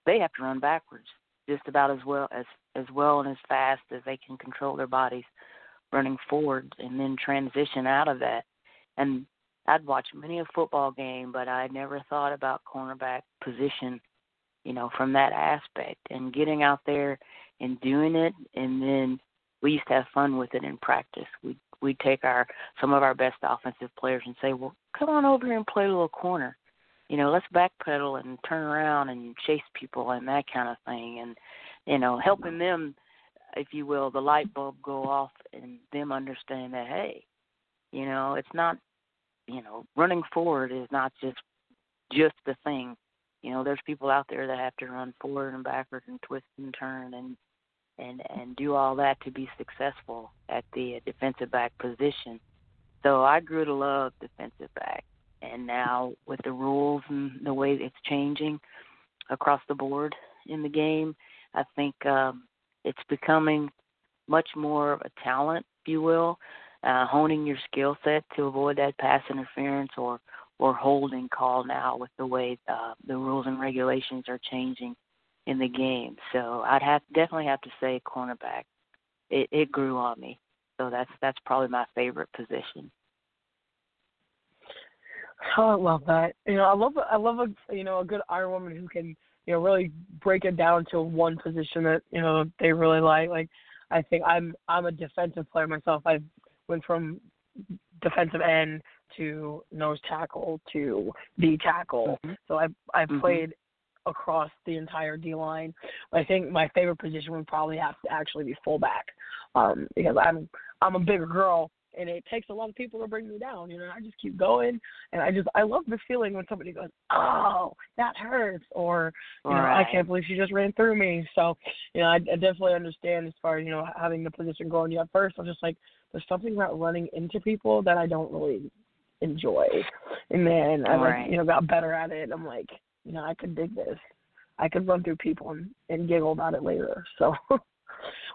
they have to run backwards just about as well as as well and as fast as they can control their bodies running forward and then transition out of that. And I'd watch many a football game, but I never thought about cornerback position, you know, from that aspect and getting out there and doing it and then we used to have fun with it in practice. We we'd take our some of our best offensive players and say, "Well, come on over here and play a little corner." You know, let's backpedal and turn around and chase people and that kind of thing and you know, helping them if you will, the light bulb go off and them understand that hey, you know, it's not you know, running forward is not just just the thing. You know, there's people out there that have to run forward and backward and twist and turn and and and do all that to be successful at the defensive back position. So I grew to love defensive back, and now with the rules and the way it's changing across the board in the game, I think um, it's becoming much more of a talent, if you will, uh, honing your skill set to avoid that pass interference or or holding call now with the way uh, the rules and regulations are changing in the game. So I'd have definitely have to say cornerback. It it grew on me. So that's that's probably my favorite position. Oh, I love that. You know, I love I love a you know a good Iron Woman who can you know really break it down to one position that you know they really like. Like I think I'm I'm a defensive player myself. I went from defensive end to nose tackle to D tackle. Mm-hmm. So I I've mm-hmm. played across the entire D line. I think my favorite position would probably have to actually be fullback, um, because I'm I'm a bigger girl and it takes a lot of people to bring me down. You know, I just keep going, and I just I love the feeling when somebody goes, "Oh, that hurts," or you know, right. "I can't believe she just ran through me." So, you know, I, I definitely understand as far as you know having the position going. You at first, I'm just like, there's something about running into people that I don't really enjoy, and then I right. like you know got better at it. I'm like, you know, I could dig this. I could run through people and, and giggle about it later. So,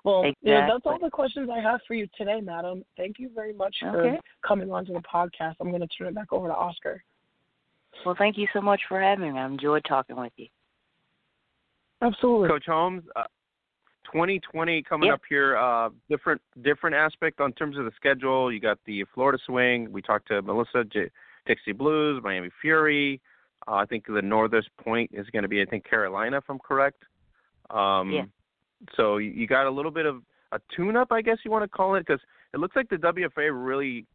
well, exactly. you know, that's all the questions I have for you today, madam. Thank you very much for okay. coming onto the podcast. I'm going to turn it back over to Oscar. Well, thank you so much for having me. I enjoyed talking with you. Absolutely. Coach Holmes, uh, 2020 coming yep. up here. Uh, different different aspect on terms of the schedule. You got the Florida Swing. We talked to Melissa, J- Dixie Blues, Miami Fury. Uh, I think the northest point is going to be, I think, Carolina, if I'm correct. Um, yeah. So you got a little bit of a tune-up, I guess you want to call it, because it looks like the WFA really,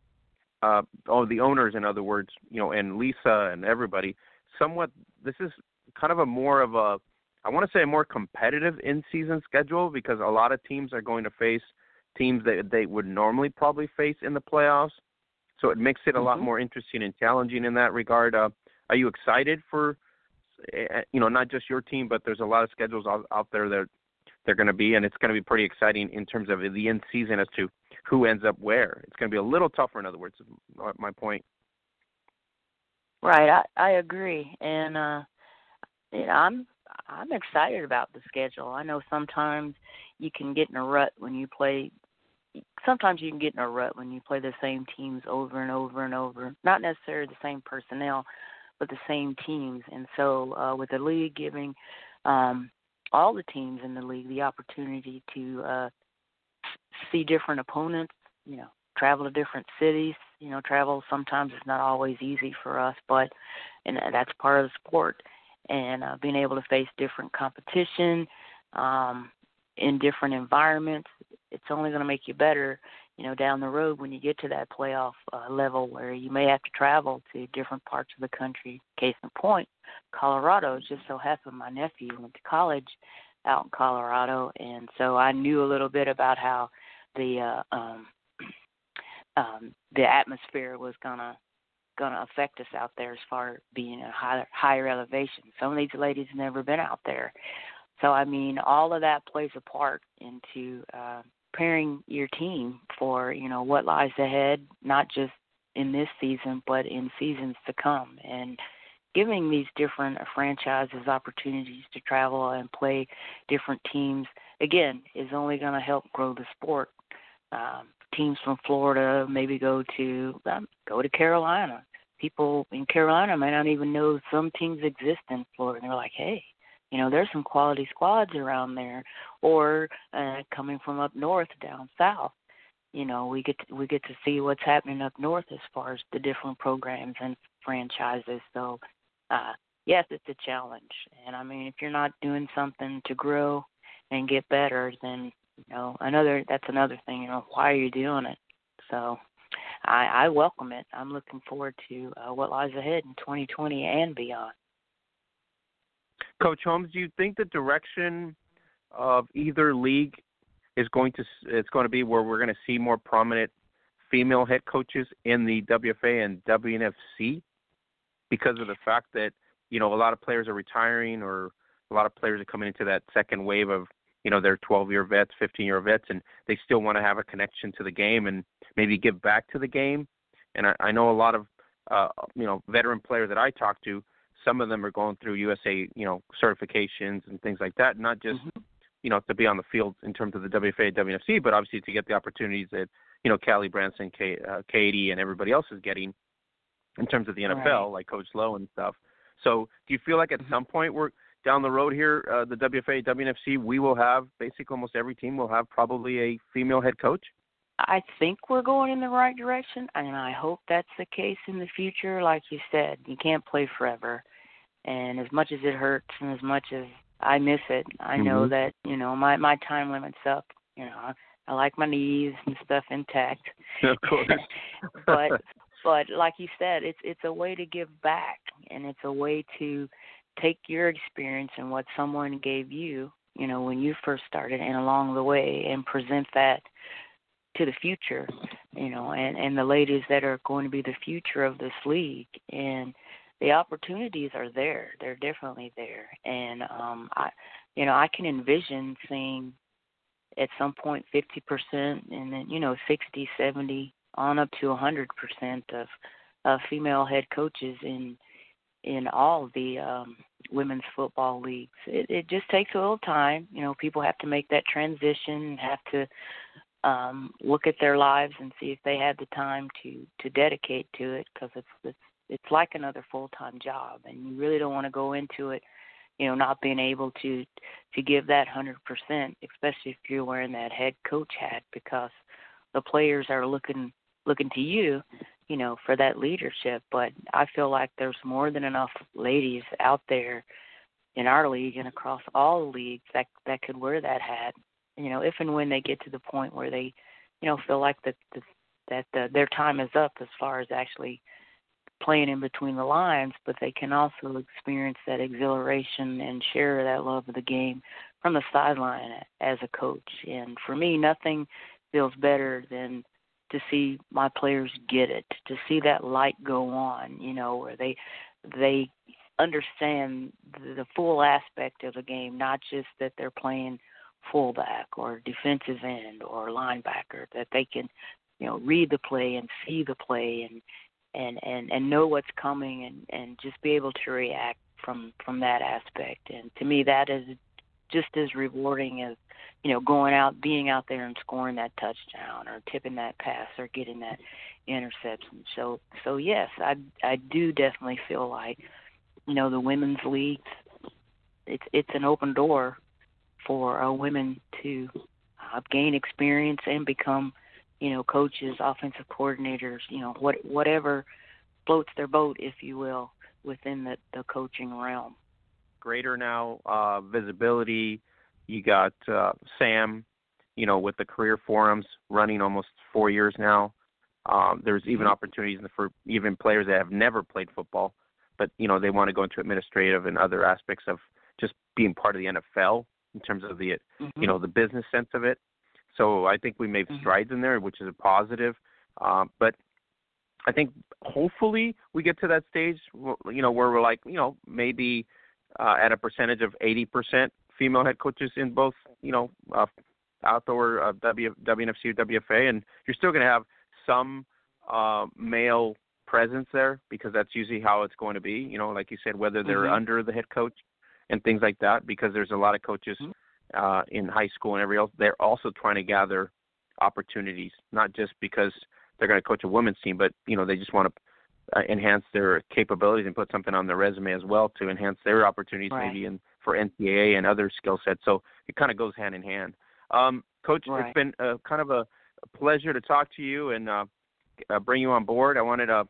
uh, oh, the owners, in other words, you know, and Lisa and everybody, somewhat. This is kind of a more of a, I want to say, a more competitive in-season schedule because a lot of teams are going to face teams that they would normally probably face in the playoffs. So it makes it a mm-hmm. lot more interesting and challenging in that regard. Uh, are you excited for eh, you know not just your team, but there's a lot of schedules out, out there that they're going to be, and it's going to be pretty exciting in terms of the end season as to who ends up where. It's going to be a little tougher, in other words. My point. Right, I I agree, and uh, you know, I'm I'm excited about the schedule. I know sometimes you can get in a rut when you play. Sometimes you can get in a rut when you play the same teams over and over and over. Not necessarily the same personnel, but the same teams. And so, uh, with the league giving um, all the teams in the league the opportunity to uh, see different opponents, you know, travel to different cities. You know, travel sometimes is not always easy for us, but and that's part of the sport. And uh, being able to face different competition um, in different environments, it's only going to make you better you know, down the road when you get to that playoff uh, level where you may have to travel to different parts of the country. Case in point, Colorado. Just so happened my nephew went to college out in Colorado, and so I knew a little bit about how the uh, um, um, the atmosphere was gonna gonna affect us out there as far as being a higher higher elevation. Some of these ladies never been out there, so I mean, all of that plays a part into uh, preparing your team for you know what lies ahead, not just in this season, but in seasons to come, and giving these different franchises opportunities to travel and play different teams again is only going to help grow the sport. Um, teams from Florida maybe go to um, go to Carolina. People in Carolina might not even know some teams exist in Florida. And they're like, hey, you know, there's some quality squads around there. Or uh, coming from up north down south, you know, we get to, we get to see what's happening up north as far as the different programs and franchises. So, uh, yes, it's a challenge. And I mean, if you're not doing something to grow and get better, then you know another that's another thing. You know, why are you doing it? So, I, I welcome it. I'm looking forward to uh, what lies ahead in 2020 and beyond. Coach Holmes, do you think the direction of either league is going to it's going to be where we're going to see more prominent female head coaches in the WFA and WNFC because of the fact that you know a lot of players are retiring or a lot of players are coming into that second wave of you know their 12 year vets 15 year vets and they still want to have a connection to the game and maybe give back to the game. And i, I know a lot of uh you know veteran players that i talk to some of them are going through usa you know certifications and things like that not just mm-hmm. you know to be on the field in terms of the wfa wnfc but obviously to get the opportunities that you know callie brownson K, uh, katie and everybody else is getting in terms of the nfl right. like coach lowe and stuff so do you feel like at mm-hmm. some point we're down the road here, uh, the WFA, WNFC, we will have basically almost every team will have probably a female head coach? I think we're going in the right direction, and I hope that's the case in the future. Like you said, you can't play forever, and as much as it hurts, and as much as I miss it, I mm-hmm. know that you know my my time limit's up. You know, I like my knees and stuff intact. Of course. but but like you said, it's it's a way to give back, and it's a way to take your experience and what someone gave you, you know, when you first started and along the way and present that to the future, you know, and and the ladies that are going to be the future of this league and the opportunities are there. They're definitely there. And um I you know, I can envision seeing at some point 50% and then, you know, 60, 70 on up to 100% of uh, female head coaches in in all the um, women's football leagues. It, it just takes a little time. You know, people have to make that transition, have to um, look at their lives and see if they have the time to to dedicate to it because it's it's it's like another full time job, and you really don't want to go into it, you know, not being able to to give that hundred percent, especially if you're wearing that head coach hat because the players are looking looking to you you know, for that leadership. But I feel like there's more than enough ladies out there in our league and across all the leagues that that could wear that hat. You know, if and when they get to the point where they, you know, feel like that the, that the, uh, their time is up as far as actually playing in between the lines, but they can also experience that exhilaration and share that love of the game from the sideline as a coach. And for me, nothing feels better than to see my players get it, to see that light go on, you know, where they they understand the full aspect of the game, not just that they're playing fullback or defensive end or linebacker, that they can, you know, read the play and see the play and and and and know what's coming and and just be able to react from from that aspect. And to me, that is just as rewarding as you know, going out, being out there and scoring that touchdown or tipping that pass or getting that interception. So, so yes, I I do definitely feel like, you know, the women's leagues, it's it's an open door for women to uh, gain experience and become, you know, coaches, offensive coordinators, you know, what whatever floats their boat, if you will, within the the coaching realm. Greater now uh, visibility you got uh, Sam, you know, with the career forums running almost four years now. Um, there's even mm-hmm. opportunities for even players that have never played football, but you know they want to go into administrative and other aspects of just being part of the NFL in terms of the mm-hmm. you know the business sense of it. So I think we made mm-hmm. strides in there, which is a positive. Um, but I think hopefully we get to that stage, you know, where we're like, you know, maybe uh, at a percentage of 80% female head coaches in both, you know, uh, outdoor uh, w, WNFC, WFA, and you're still going to have some uh, male presence there because that's usually how it's going to be. You know, like you said, whether they're mm-hmm. under the head coach and things like that, because there's a lot of coaches mm-hmm. Uh, in high school and every else. They're also trying to gather opportunities, not just because they're going to coach a women's team, but you know they just want to uh, enhance their capabilities and put something on their resume as well to enhance their opportunities right. maybe in for NCAA and other skill sets. So it kind of goes hand in hand. Um, Coach, right. it's been a, kind of a, pleasure to talk to you and uh, uh, bring you on board. I wanted to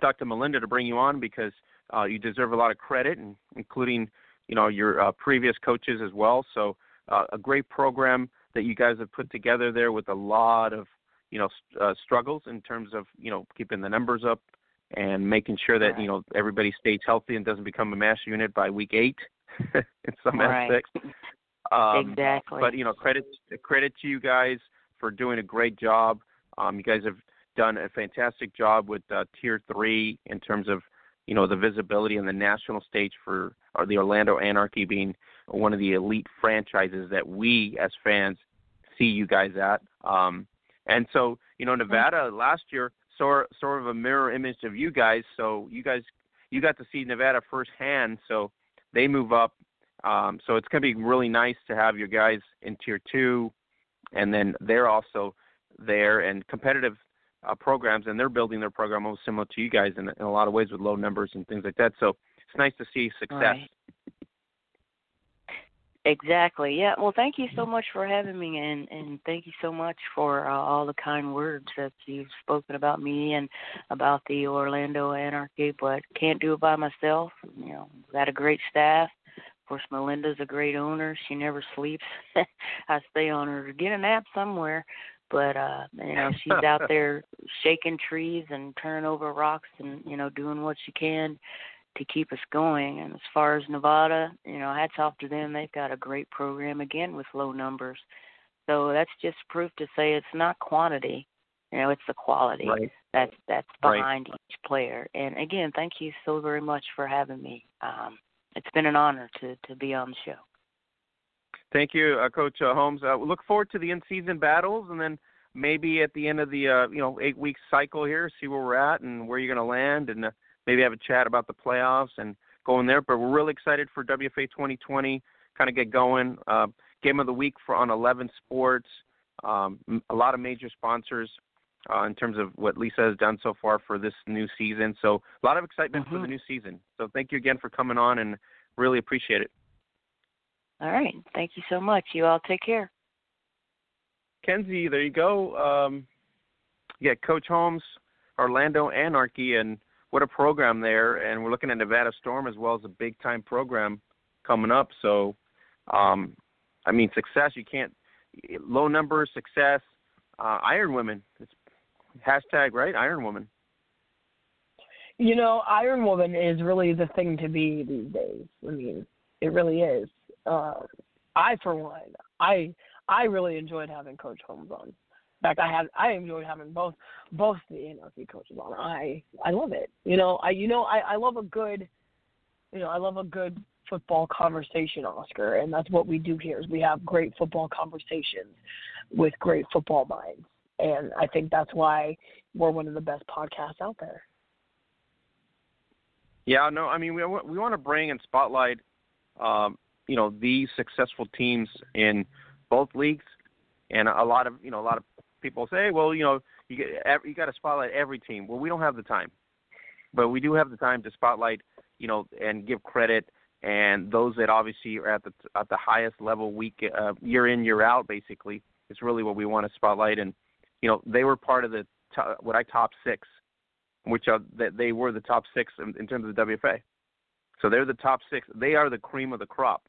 talk to Melinda to bring you on because uh, you deserve a lot of credit, and including you know your uh, previous coaches as well. So uh, a great program that you guys have put together there with a lot of you know uh, struggles in terms of you know keeping the numbers up and making sure that right. you know everybody stays healthy and doesn't become a mass unit by week eight in some right. aspects. Um, exactly. But you know, credit credit to you guys for doing a great job. Um, you guys have done a fantastic job with uh, Tier Three in terms of you know the visibility on the national stage for or the Orlando Anarchy being one of the elite franchises that we as fans see you guys at. Um, and so you know Nevada last year sort sort of a mirror image of you guys. So you guys you got to see Nevada firsthand. So they move up um, so it's going to be really nice to have your guys in tier two, and then they're also there and competitive uh, programs, and they're building their program almost similar to you guys in, in a lot of ways with low numbers and things like that. So it's nice to see success. Right. Exactly. Yeah. Well, thank you so much for having me, and and thank you so much for uh, all the kind words that you've spoken about me and about the Orlando Anarchy. But can't do it by myself. You know, got a great staff Of course, Melinda's a great owner. She never sleeps. I stay on her to get a nap somewhere, but uh, you know she's out there shaking trees and turning over rocks and you know doing what she can to keep us going. And as far as Nevada, you know, hats off to them. They've got a great program again with low numbers. So that's just proof to say it's not quantity, you know, it's the quality right. that's that's behind right. each player. And again, thank you so very much for having me. Um, it's been an honor to to be on the show. Thank you, uh, Coach uh, Holmes. Uh, we look forward to the in-season battles, and then maybe at the end of the uh, you know eight-week cycle here, see where we're at and where you're going to land, and uh, maybe have a chat about the playoffs and going there. But we're really excited for WFA 2020. Kind of get going. Uh, game of the week for on 11 Sports. Um, a lot of major sponsors uh, in terms of what Lisa has done so far for this new season. So a lot of excitement mm-hmm. for the new season. So thank you again for coming on and really appreciate it. All right. Thank you so much. You all take care. Kenzie, there you go. Um, yeah, Coach Holmes, Orlando Anarchy, and what a program there. And we're looking at Nevada Storm as well as a big time program coming up. So, um, I mean, success, you can't, low numbers, success. Uh, Iron Women, it's hashtag right Iron Woman. You know, Iron Woman is really the thing to be these days. I mean, it really is. Uh, I, for one, I I really enjoyed having Coach Holmes on. In fact, I had I enjoyed having both both the Anarchy coaches on. I I love it. You know, I you know I I love a good, you know, I love a good football conversation, Oscar, and that's what we do here. Is we have great football conversations with great football minds and I think that's why we're one of the best podcasts out there. Yeah, no, I mean we we want to bring and spotlight, um, you know, these successful teams in both leagues, and a lot of you know a lot of people say, well, you know, you get you got to spotlight every team. Well, we don't have the time, but we do have the time to spotlight, you know, and give credit and those that obviously are at the at the highest level week uh, year in year out basically is really what we want to spotlight and you know, they were part of the top, what I top six, which are that they were the top six in, in terms of the WFA. So they're the top six. They are the cream of the crop,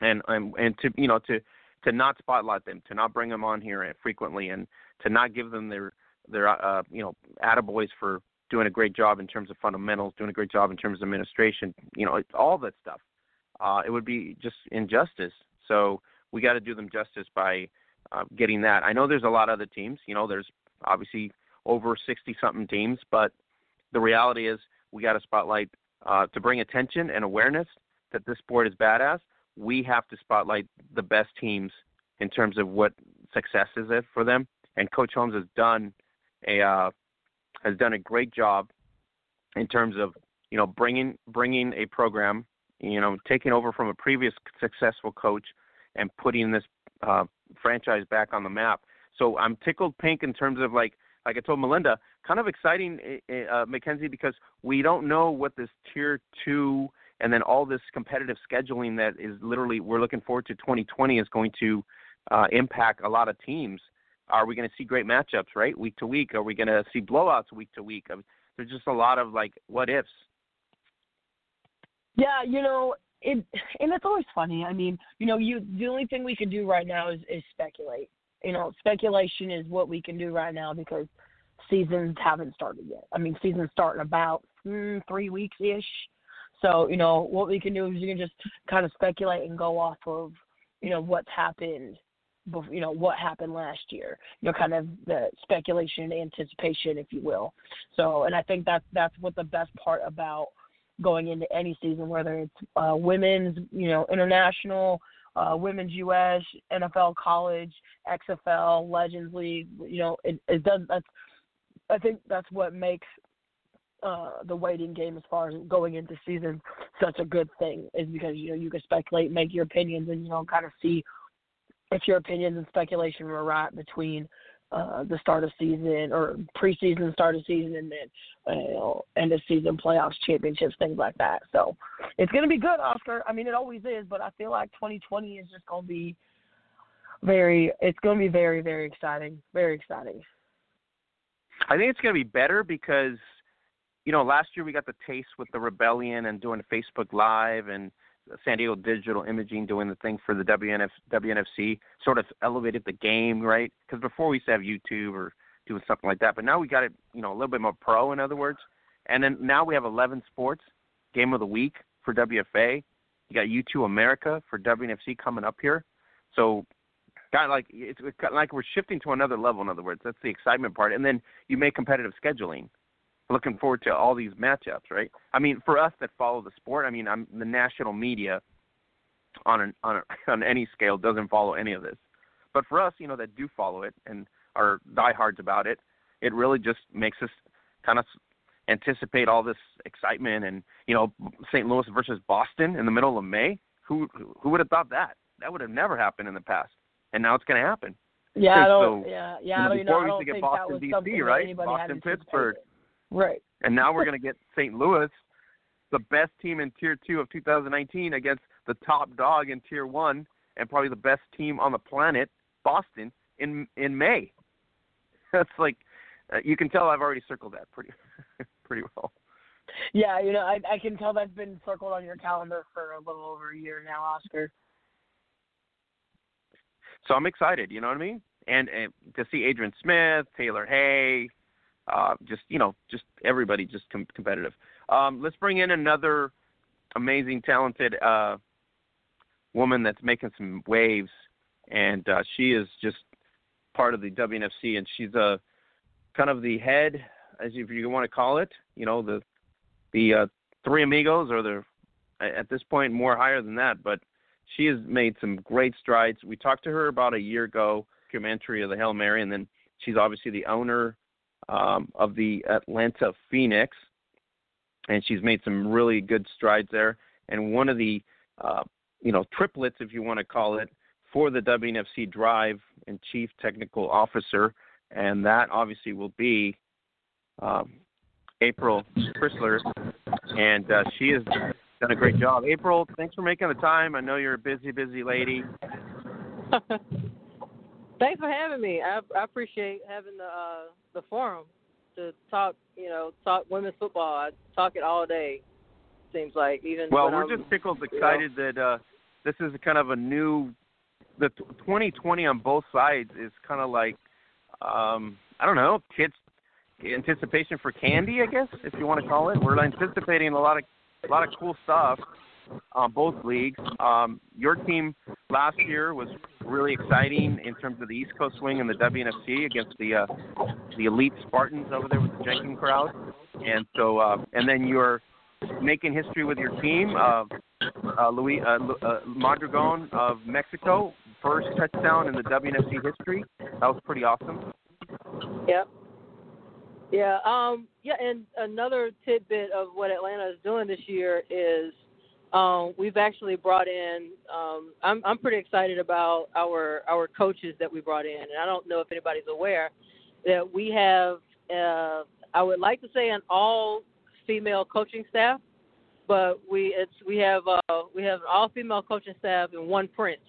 and and and to you know to to not spotlight them, to not bring them on here frequently, and to not give them their their uh, you know attaboys for doing a great job in terms of fundamentals, doing a great job in terms of administration, you know, all that stuff. Uh, it would be just injustice. So we got to do them justice by uh, getting that. I know there's a lot of other teams. You know, there's obviously over 60 something teams, but the reality is we got to spotlight uh, to bring attention and awareness that this sport is badass. We have to spotlight the best teams in terms of what success is it for them. And Coach Holmes has done a uh, has done a great job in terms of you know bringing bringing a program, you know, taking over from a previous successful coach and putting this uh, franchise back on the map. So I'm tickled pink in terms of like like I told Melinda, kind of exciting, eh, eh, uh, Mackenzzie, because we don't know what this tier two and then all this competitive scheduling that is literally we're looking forward to 2020 is going to uh, impact a lot of teams. Are we going to see great matchups, right, week to week? Are we going to see blowouts week to week? I mean, there's just a lot of like what ifs. Yeah, you know, it and it's always funny. I mean, you know, you the only thing we can do right now is is speculate. You know, speculation is what we can do right now because seasons haven't started yet. I mean, seasons start in about mm, three weeks ish. So, you know, what we can do is you can just kind of speculate and go off of, you know, what's happened you know what happened last year. You know kind of the speculation and anticipation if you will. So and i think that's that's what the best part about going into any season whether it's uh women's you know international uh women's us nfl college xfl legends league you know it, it does that's i think that's what makes uh, the waiting game as far as going into season such a good thing is because you know you can speculate, make your opinions, and you know kind of see if your opinions and speculation were right between uh, the start of season or preseason, start of season, and then uh, you know, end of season playoffs, championships, things like that. So it's going to be good, Oscar. I mean, it always is, but I feel like 2020 is just going to be very. It's going to be very, very exciting. Very exciting. I think it's going to be better because you know, last year we got the taste with the rebellion and doing Facebook Live and San Diego Digital Imaging doing the thing for the WNF, WNFC, sort of elevated the game, right? Because before we used to have YouTube or doing something like that, but now we got it, you know, a little bit more pro, in other words. And then now we have 11 Sports Game of the Week for WFA. You got U2 America for WNFC coming up here. So, kind of like it's like we're shifting to another level. In other words, that's the excitement part. And then you make competitive scheduling looking forward to all these matchups, right? I mean, for us that follow the sport, I mean, I'm the national media on an, on a, on any scale doesn't follow any of this, but for us, you know, that do follow it and are diehards about it, it really just makes us kind of anticipate all this excitement and you know St. Louis versus Boston in the middle of May. Who who would have thought that? That would have never happened in the past, and now it's going to happen. Yeah, I don't. So, yeah, yeah. You know, before I don't we used to get think Boston, DC, right? Boston, Pittsburgh. Right. And now we're going to get St. Louis, the best team in Tier 2 of 2019, against the top dog in Tier 1 and probably the best team on the planet, Boston, in in May. That's like uh, you can tell I've already circled that pretty pretty well. Yeah, you know, I I can tell that's been circled on your calendar for a little over a year now, Oscar. So I'm excited, you know what I mean? And, and to see Adrienne Smith, Taylor Hay, uh, just you know, just everybody just com- competitive. Um, let's bring in another amazing, talented uh, woman that's making some waves, and uh, she is just part of the WNFC, and she's a uh, kind of the head, as if you want to call it, you know, the the uh, three amigos, or the at this point more higher than that, but she has made some great strides. We talked to her about a year ago, documentary of the Hail Mary, and then she's obviously the owner um, of the Atlanta Phoenix, and she's made some really good strides there. And one of the, uh, you know, triplets, if you want to call it, for the WNFC Drive and Chief Technical Officer, and that obviously will be um, April Christler, and uh, she has done a great job. April, thanks for making the time. I know you're a busy, busy lady. Thanks for having me. I, I appreciate having the uh, the forum to talk. You know, talk women's football. I talk it all day. Seems like even. Well, we're I'm, just tickled, excited you know, that uh, this is kind of a new. The 2020 on both sides is kind of like, um, I don't know, kids anticipation for candy, I guess, if you want to call it. We're anticipating a lot of a lot of cool stuff on both leagues. Um, your team last year was really exciting in terms of the East Coast swing and the WNFC against the uh, the elite Spartans over there with the Jenkins crowd, and so uh, and then you're making history with your team. Uh, uh, Luis uh, uh, of Mexico, first touchdown in the WNFC history. That was pretty awesome. Yep. Yeah. Um. Yeah. And another tidbit of what Atlanta is doing this year is um, we've actually brought in. Um, I'm I'm pretty excited about our our coaches that we brought in, and I don't know if anybody's aware that we have. Uh, I would like to say an all female coaching staff, but we it's we have uh, we have an all female coaching staff and one prince.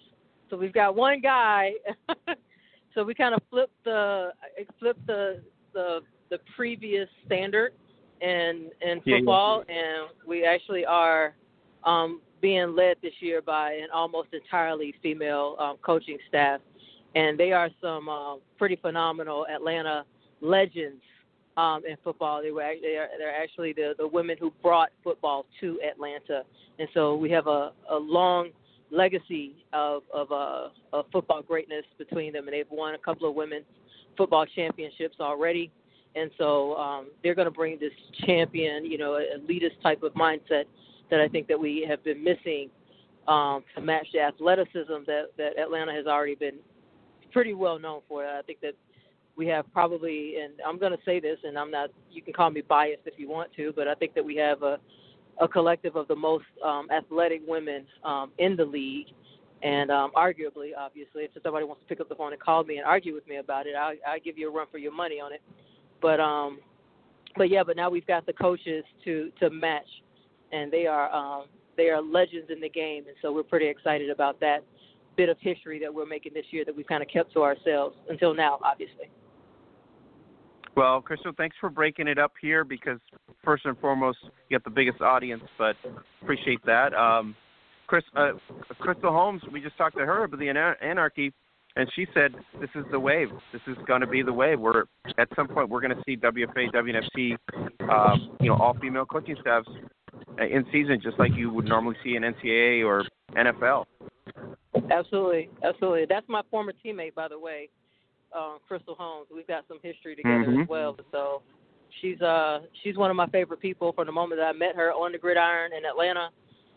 So we've got one guy. so we kind of flipped the flipped the the the previous standard in in football, yeah, yeah. and we actually are um, being led this year by an almost entirely female um, coaching staff, and they are some uh, pretty phenomenal Atlanta legends um, in football. They were they are, they're actually the the women who brought football to Atlanta, and so we have a, a long legacy of of, uh, of football greatness between them, and they've won a couple of women's football championships already. And so um, they're going to bring this champion, you know, elitist type of mindset that I think that we have been missing um, to match the athleticism that, that Atlanta has already been pretty well known for. I think that we have probably, and I'm going to say this, and I'm not, you can call me biased if you want to, but I think that we have a, a collective of the most um, athletic women um, in the league. And um, arguably, obviously, if somebody wants to pick up the phone and call me and argue with me about it, I'll, I'll give you a run for your money on it. But um, but yeah, but now we've got the coaches to to match and they are um, they are legends in the game, and so we're pretty excited about that bit of history that we're making this year that we've kind of kept to ourselves until now, obviously. Well, Crystal, thanks for breaking it up here because first and foremost, you got the biggest audience, but appreciate that. Um, Chris, uh, Kristal Holmes, we just talked to her about the anarchy and she said this is the wave. This is going to be the wave. We're at some point we're going to see WFA, WNFC, um, you know, all female coaching staffs in season, just like you would normally see in NCAA or NFL. Absolutely, absolutely. That's my former teammate, by the way, um, Kristal Holmes. We've got some history together mm-hmm. as well. So she's uh she's one of my favorite people from the moment that I met her on the gridiron in Atlanta,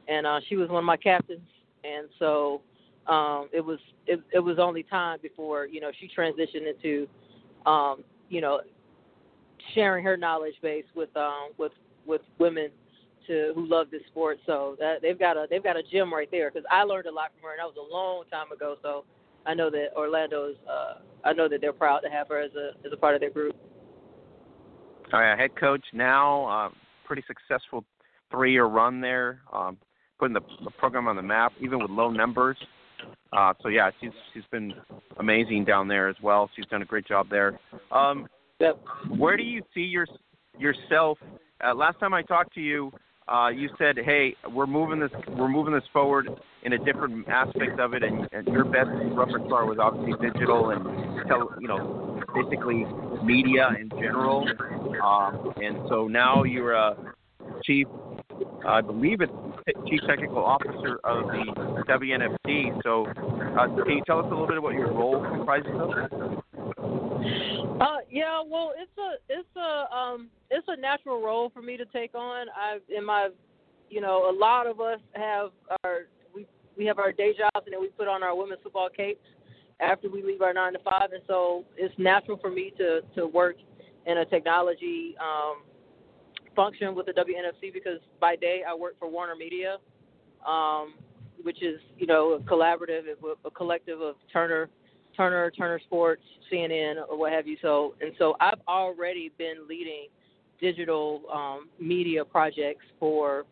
and uh, she was one of my captains. And so um, it was it, it was only time before you know she transitioned into um, you know sharing her knowledge base with um, with with women to who love this sport. So that, they've got a they've got a gem right there because I learned a lot from her, and that was a long time ago. So I know that Orlando's uh, I know that they're proud to have her as a as a part of their group. All right, head coach now, uh, pretty successful three year run there, um, putting the, the program on the map, even with low numbers. Uh, so yeah, she's she's been amazing down there as well. She's done a great job there. Um, yep. Where do you see your yourself? Uh, last time I talked to you, uh, you said, "Hey, we're moving this we're moving this forward in a different aspect of it, and, and your best repertoire was obviously digital and tell you know basically media in general. Um, and so now you're a chief I believe it's Chief Technical Officer of the WNFC. So, uh, can you tell us a little bit about your role comprises of? Uh, yeah, well, it's a it's a um it's a natural role for me to take on. I in my, you know, a lot of us have our we we have our day jobs and then we put on our women's football capes after we leave our nine to five, and so it's natural for me to to work in a technology um function with the WNFC because by day I work for Warner Media, um, which is you know a collaborative, a collective of Turner, Turner, Turner Sports, CNN, or what have you. So and so I've already been leading digital um, media projects for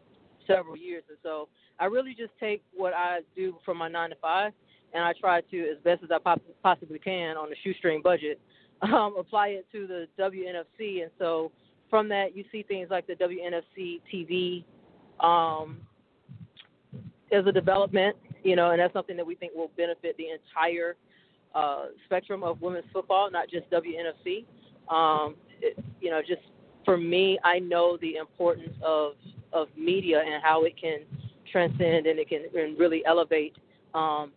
several years, and so I really just take what I do from my nine to five, and I try to, as best as I possibly can on a shoestring budget, um, apply it to the WNFC, and so from that, you see things like the WNFC TV um, as a development, you know, and that's something that we think will benefit the entire uh, spectrum of women's football, not just WNFC. Um, it, you know, just for me, I know the importance of of media and how it can transcend and it can and really elevate um,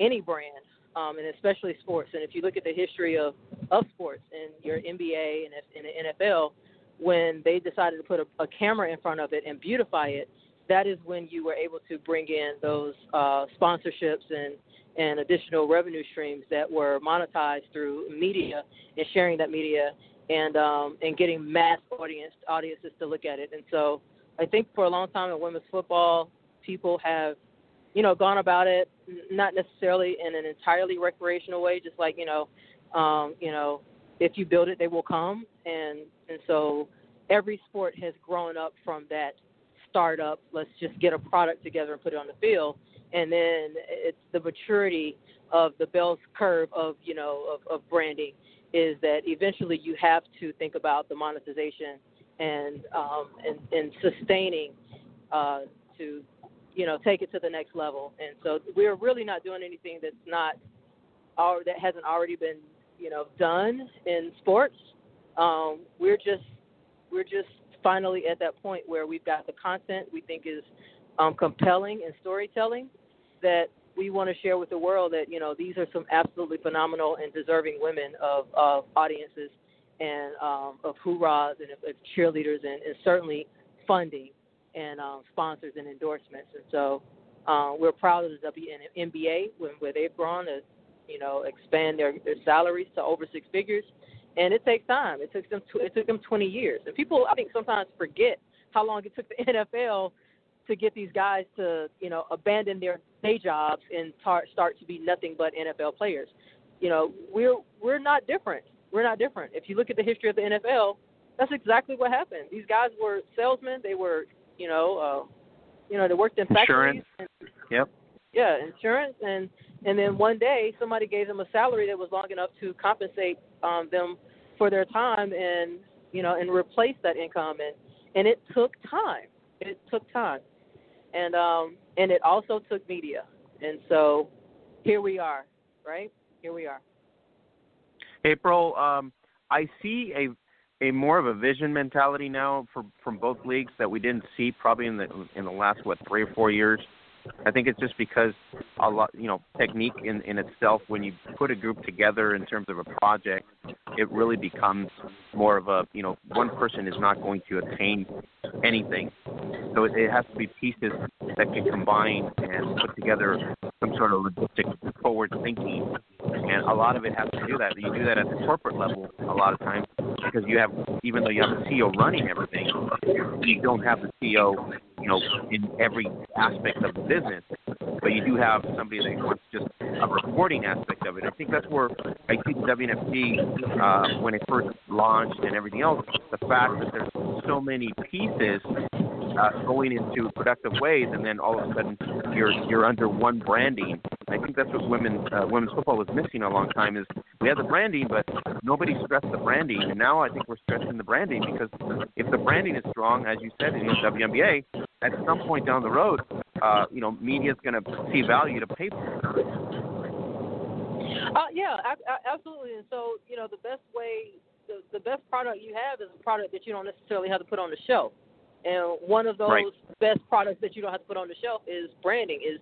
any brand, um, and especially sports. And if you look at the history of of sports and your NBA and in the NFL, when they decided to put a, a camera in front of it and beautify it, that is when you were able to bring in those uh, sponsorships and and additional revenue streams that were monetized through media and sharing that media and um, and getting mass audience audiences to look at it. And so I think for a long time in women's football, people have, you know, gone about it not necessarily in an entirely recreational way, just like you know, um, you know, if you build it, they will come, and and so every sport has grown up from that startup. Let's just get a product together and put it on the field, and then it's the maturity of the bell's curve of you know of, of branding is that eventually you have to think about the monetization and um, and, and sustaining uh, to you know take it to the next level. And so we're really not doing anything that's not that hasn't already been you know done in sports. Um, we're just we're just finally at that point where we've got the content we think is um, compelling and storytelling that we want to share with the world that you know these are some absolutely phenomenal and deserving women of, of audiences and um, of hoorahs and of, of cheerleaders and, and, certainly funding and um, sponsors and endorsements. And so uh, we're proud of the WNBA when, where they've grown to you know expand their, their salaries to over six figures. And it takes time. It took them it took them 20 years. And people I think sometimes forget how long it took the NFL to get these guys to you know abandon their day jobs and tar- start to be nothing but NFL players. You know, we're we're not different. We're not different. If you look at the history of the NFL, that's exactly what happened. These guys were salesmen. They were, you know, uh, you know, they worked in factories. Insurance. And, yep. Yeah, insurance, and and then one day somebody gave them a salary that was long enough to compensate um, them for their time and you know and replace that income and and it took time. It took time and um, and it also took media. And so here we are, right? Here we are. April, um, I see a a more of a vision mentality now for, from both leagues that we didn't see probably in the in the last what three or four years. I think it's just because a lot, you know, technique in in itself. When you put a group together in terms of a project, it really becomes more of a, you know, one person is not going to attain anything. So it, it has to be pieces that can combine and put together some sort of logistic forward thinking. And a lot of it has to do that. You do that at the corporate level a lot of times because you have, even though you have a CEO running everything, you don't have the CEO, you know, in every aspect of the business. But you do have somebody that wants just a reporting aspect of it. I think that's where I see WNFC uh, when it first launched and everything else. The fact that there's so many pieces uh, going into productive ways, and then all of a sudden you're you're under one branding. I think that's what women uh, women's football was missing a long time. Is we had the branding, but nobody stressed the branding, and now I think we're stressing the branding because if the branding is strong, as you said in the WNBA, at some point down the road, uh, you know, media is going to see value to pay for it. Uh, yeah, absolutely. And so, you know, the best way, the, the best product you have is a product that you don't necessarily have to put on the shelf. And one of those right. best products that you don't have to put on the shelf is branding. Is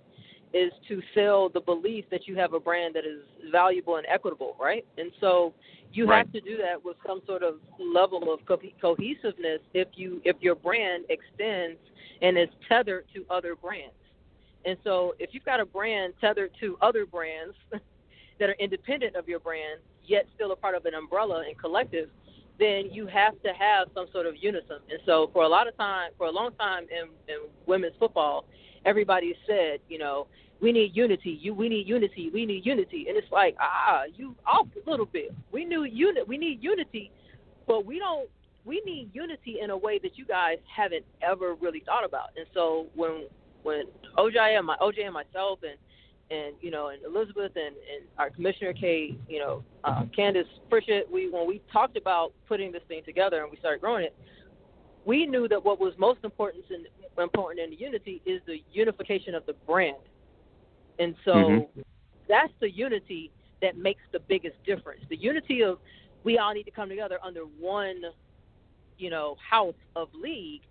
is to sell the belief that you have a brand that is valuable and equitable, right? And so you right. have to do that with some sort of level of co- cohesiveness if you if your brand extends and is tethered to other brands. And so if you've got a brand tethered to other brands that are independent of your brand, yet still a part of an umbrella and collective, then you have to have some sort of unison. And so for a lot of time, for a long time in, in women's football, everybody said, you know, we need unity. You, we need unity. We need unity. And it's like, ah, you off a little bit. We knew unit. We need unity, but we don't. We need unity in a way that you guys haven't ever really thought about. And so when when OJ and my OJ and myself and and you know, and Elizabeth and, and our commissioner Kay, you know, uh, Candace Pritchett, we when we talked about putting this thing together and we started growing it, we knew that what was most important important in the unity is the unification of the brand, and so mm-hmm. that's the unity that makes the biggest difference. The unity of we all need to come together under one, you know, house of league.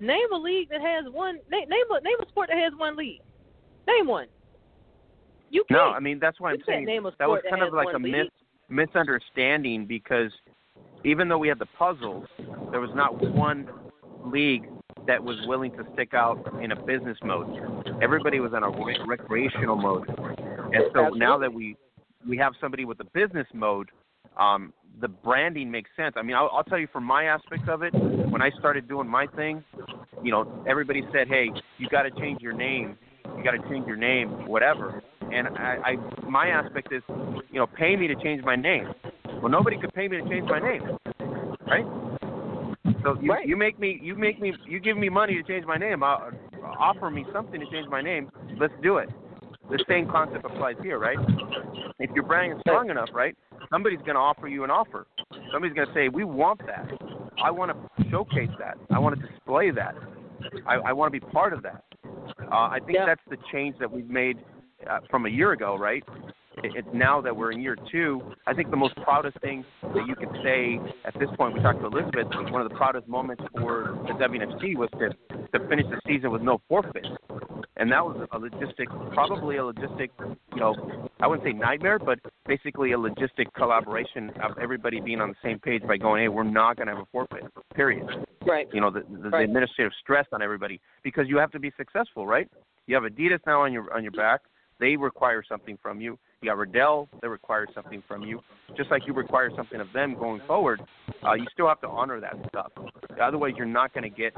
Name a league that has one. Name, name a name a sport that has one league. Name one. You can't. No, I mean that's why I'm saying that was kind of like a mis- misunderstanding because even though we had the puzzles, there was not one league that was willing to stick out in a business mode. Everybody was on a re- recreational mode, and so Absolutely. now that we we have somebody with a business mode, um, the branding makes sense. I mean, I'll, I'll tell you from my aspect of it, when I started doing my thing, you know, everybody said, hey, you got to change your name. You got to change your name, whatever. And I, I, my aspect is, you know, pay me to change my name. Well, nobody could pay me to change my name, right? So you, Right. you make me, you make me, you give me money to change my name. Uh, offer me something to change my name. Let's do it. The same concept applies here, right? If your brand is strong enough, right? Somebody's going to offer you an offer. Somebody's going to say, "We want that. I want to showcase that. I want to display that. I, I want to be part of that." Uh, I think Yeah. that's the change that we've made uh, from a year ago, right? It, it's now that we're in year two. I think the most proudest thing that you could say at this point, we talked to Elizabeth, one of the proudest moments for the WNFC was to to finish the season with no forfeit, and that was a logistic, probably a logistic, you know, I wouldn't say nightmare, but basically a logistic collaboration of everybody being on the same page by going, hey, we're not going to have a forfeit, period Right. you know the, the, the administrative stress on everybody because you have to be successful, right? You have Adidas now on your on your back; they require something from you. You got Riddell; they require something from you. Just like you require something of them going forward, uh, you still have to honor that stuff. Otherwise, you're not going to get,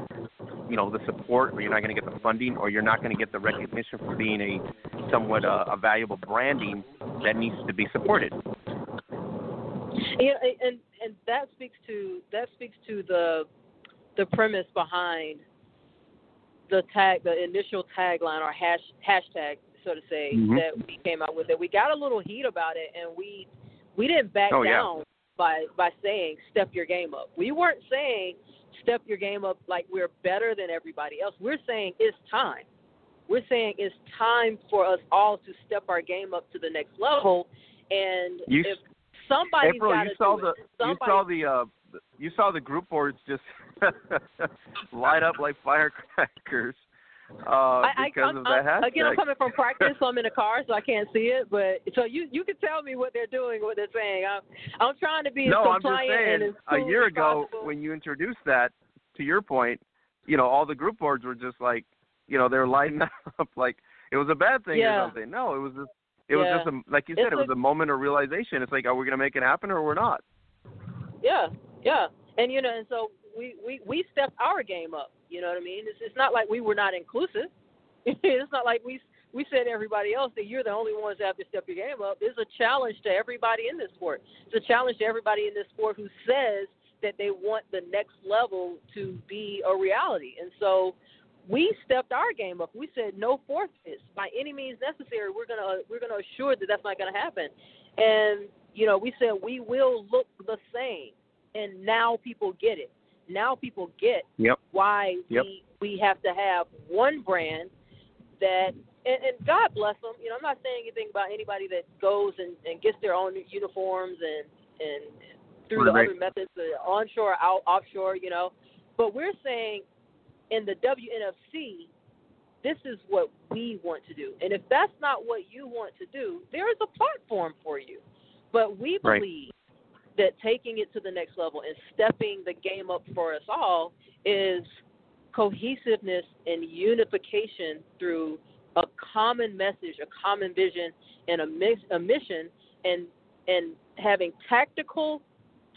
you know, the support, or you're not going to get the funding, or you're not going to get the recognition for being a somewhat uh, a valuable branding that needs to be supported. Yeah, and and that speaks to that speaks to the the premise behind the tag, the initial tagline or hash hashtag, so to say, Mhm. that we came out with. It we got a little heat about it, and we we didn't back Oh, yeah. down by by saying step your game up. We weren't saying step your game up like we're better than everybody else. We're saying it's time. We're saying it's time for us all to step our game up to the next level. And You if somebody April, you to saw the it, you saw the uh you saw the group boards just light up like firecrackers uh I, I, because I'm, of that hashtag. again, I'm coming from practice, so I'm in a car, so I can't see it. But so you you can tell me what they're doing, what they're saying. I'm I'm trying to be no, as I'm just and saying a year ago possible. when you introduced that, to your point, you know, all the group boards were just like you know, they were lighting up like it was a bad thing Yeah. or something. No, it was just it was just a like you It's said, it was a- a moment of realization. It's like, are we gonna make it happen or we're not? Yeah, yeah, and you know, and so we we we stepped our game up. You know what I mean? It's it's not like we were not inclusive. it's not like we we said to everybody else that you're the only ones that have to step your game up. It's a challenge to everybody in this sport. It's a challenge to everybody in this sport who says that they want the next level to be a reality. And so we stepped our game up. We said no forfeits by any means necessary. We're gonna we're gonna assure that that's not gonna happen. And you know, we said we will look the same. And now people get it. Now people get Yep. why Yep. we we have to have one brand that and, and God bless them. You know, I'm not saying anything about anybody that goes and, and gets their own uniforms and and through the other methods, the onshore, out, offshore. You know, but we're saying in the WNFC, this is what we want to do. And if that's not what you want to do, there is a platform for you. But we Right. That taking it to the next level and stepping the game up for us all is cohesiveness and unification through a common message, a common vision, and a, mix, a mission, and and having tactical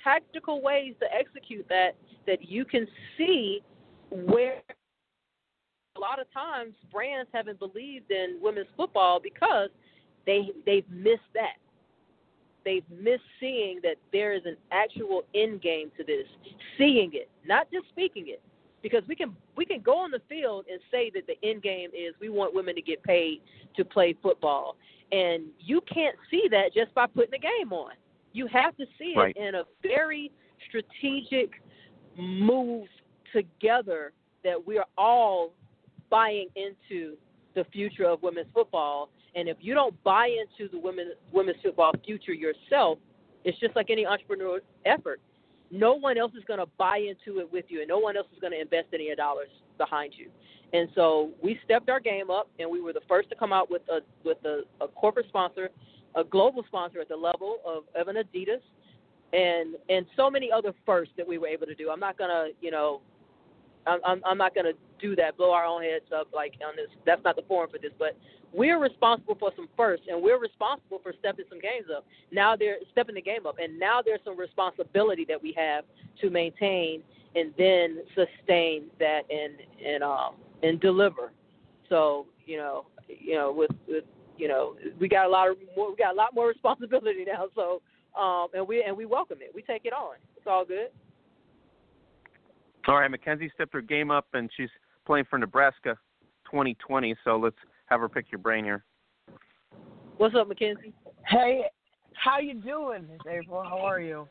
tactical ways to execute that that you can see where a lot of times brands haven't believed in women's football because they they've missed that. They've missed seeing that there is an actual end game to this. Seeing it, not just speaking it. Because we can we can go on the field and say that the end game is we want women to get paid to play football. And you can't see that just by putting the game on. You have to see Right. it in a very strategic move together that we are all buying into the future of women's football. And if you don't buy into the women women's football future yourself, it's just like any entrepreneurial effort. No one else is going to buy into it with you, and no one else is going to invest any dollars behind you. And so we stepped our game up, and we were the first to come out with a with a, a corporate sponsor, a global sponsor at the level of, of an Adidas, and and so many other firsts that we were able to do. I'm not gonna, you know, I'm I'm, I'm not gonna do that, blow our own heads up like on this. That's not the forum for this, but we're responsible for some firsts, and we're responsible for stepping some games up. Now they're stepping the game up, and now there's some responsibility that we have to maintain and then sustain that and and um and deliver. So you know, you know, with with you know, we got a lot of more, we got a lot more responsibility now. So um, and we and we welcome it. We take it on. It's all good. All right, Mackenzzie stepped her game up, and she's playing for Nebraska 2020. So let's have her pick your brain here. What's up, Mackenzzie? Hey, how you doing, April? How are you?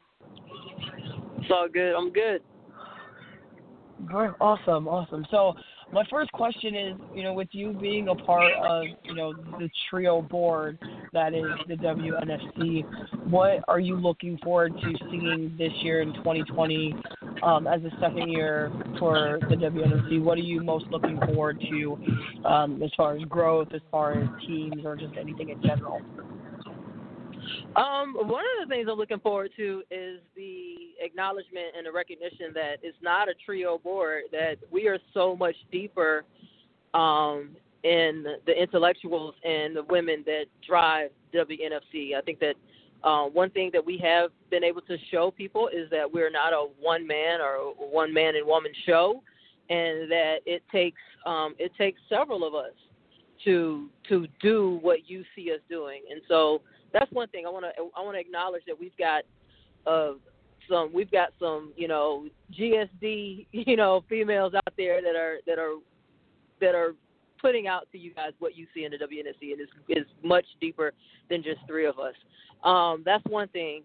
It's all good. I'm good. Awesome, awesome. So my first question is, you know, with you being a part of, you know, the trio board that is the WNFC, what are you looking forward to seeing this year in 2020 um, as a second year for the WNFC? What are you most looking forward to um, as far as growth, as far as teams, or just anything in general? Um, one of the things I'm looking forward to is the acknowledgement and the recognition that it's not a trio board, that we are so much deeper um, in the intellectuals and the women that drive WNFC. I think that uh, one thing that we have been able to show people is that we're not a one man or one man and woman show, and that it takes um, it takes several of us to to do what you see us doing. And so that's one thing I want to I want to acknowledge that we've got some we've got some you know GSD you know females out there that are that are that are putting out to you guys what you see in the WNFC and is is much deeper than just three of us. Um, that's one thing.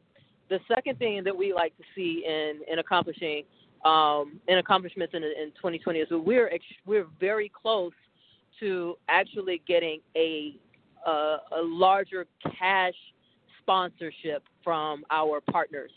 The second thing that we like to see in in accomplishing um, in accomplishments in, in 2020 is we're ex- we're very close to actually getting a a, a larger cash sponsorship from our partners.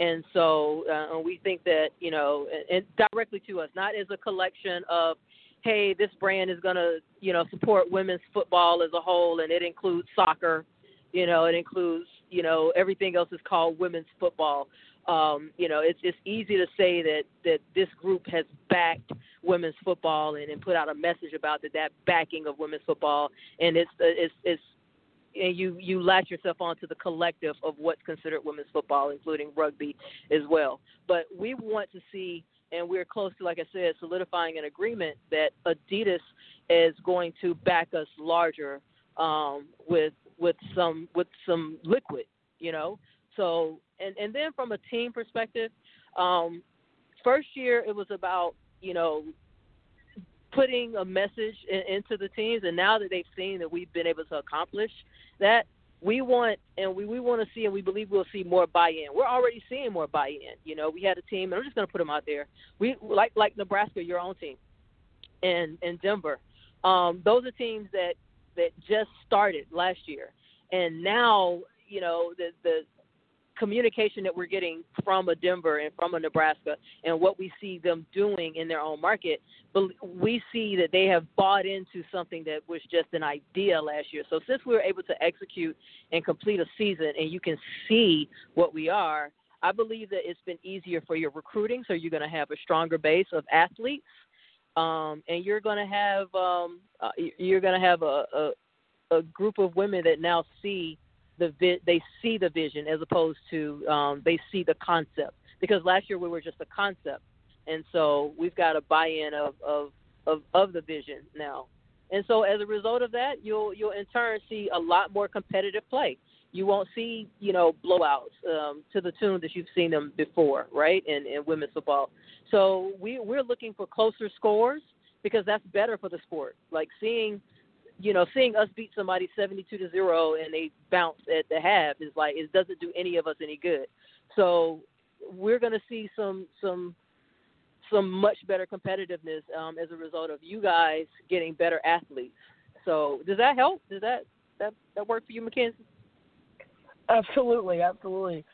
And so uh, we think that, you know, and directly to us, not as a collection of, hey, this brand is going to, you know, support women's football as a whole, and it includes soccer, you know, it includes, you know, everything else is called women's football. Um, you know, it's it's easy to say that that this group has backed women's football and, and put out a message about that that backing of women's football, and it's it's it's and you you latch yourself onto the collective of what's considered women's football, including rugby as well. But we want to see, and we're close to, like I said, solidifying an agreement that Adidas is going to back us larger um, with with some with some liquid, you know. So and and then from a team perspective, um, first year it was about you know putting a message in, into the teams, and now that they've seen that we've been able to accomplish that, we want and we, we want to see and we believe we'll see more buy-in. We're already seeing more buy-in. You know, we had a team, and I'm just going to put them out there. We like like Nebraska, your own team, and and Denver. Um, those are teams that that just started last year, and now you know the the communication that we're getting from a Denver and from a Nebraska and what we see them doing in their own market, we see that they have bought into something that was just an idea last year. So since we were able to execute and complete a season and you can see what we are, I believe that it's been easier for your recruiting. So you're going to have a stronger base of athletes. Um, and you're going to have um, uh, you're going to have a, a a group of women that now see the vi- they see the vision as opposed to um, they see the concept. Because last year we were just a concept, and so we've got a buy-in of of of, of the vision now. And so as a result of that, you'll you'll in turn see a lot more competitive play. You won't see you know blowouts um, to the tune that you've seen them before, right? In, in women's football. So we we're looking for closer scores because that's better for the sport. Like seeing you know, seeing us beat somebody seventy-two to zero and they bounce at the half is like it doesn't do any of us any good. So we're going to see some some some much better competitiveness um, as a result of you guys getting better athletes. So does that help? Does that that that work for you, Mackenzzie? Absolutely, absolutely.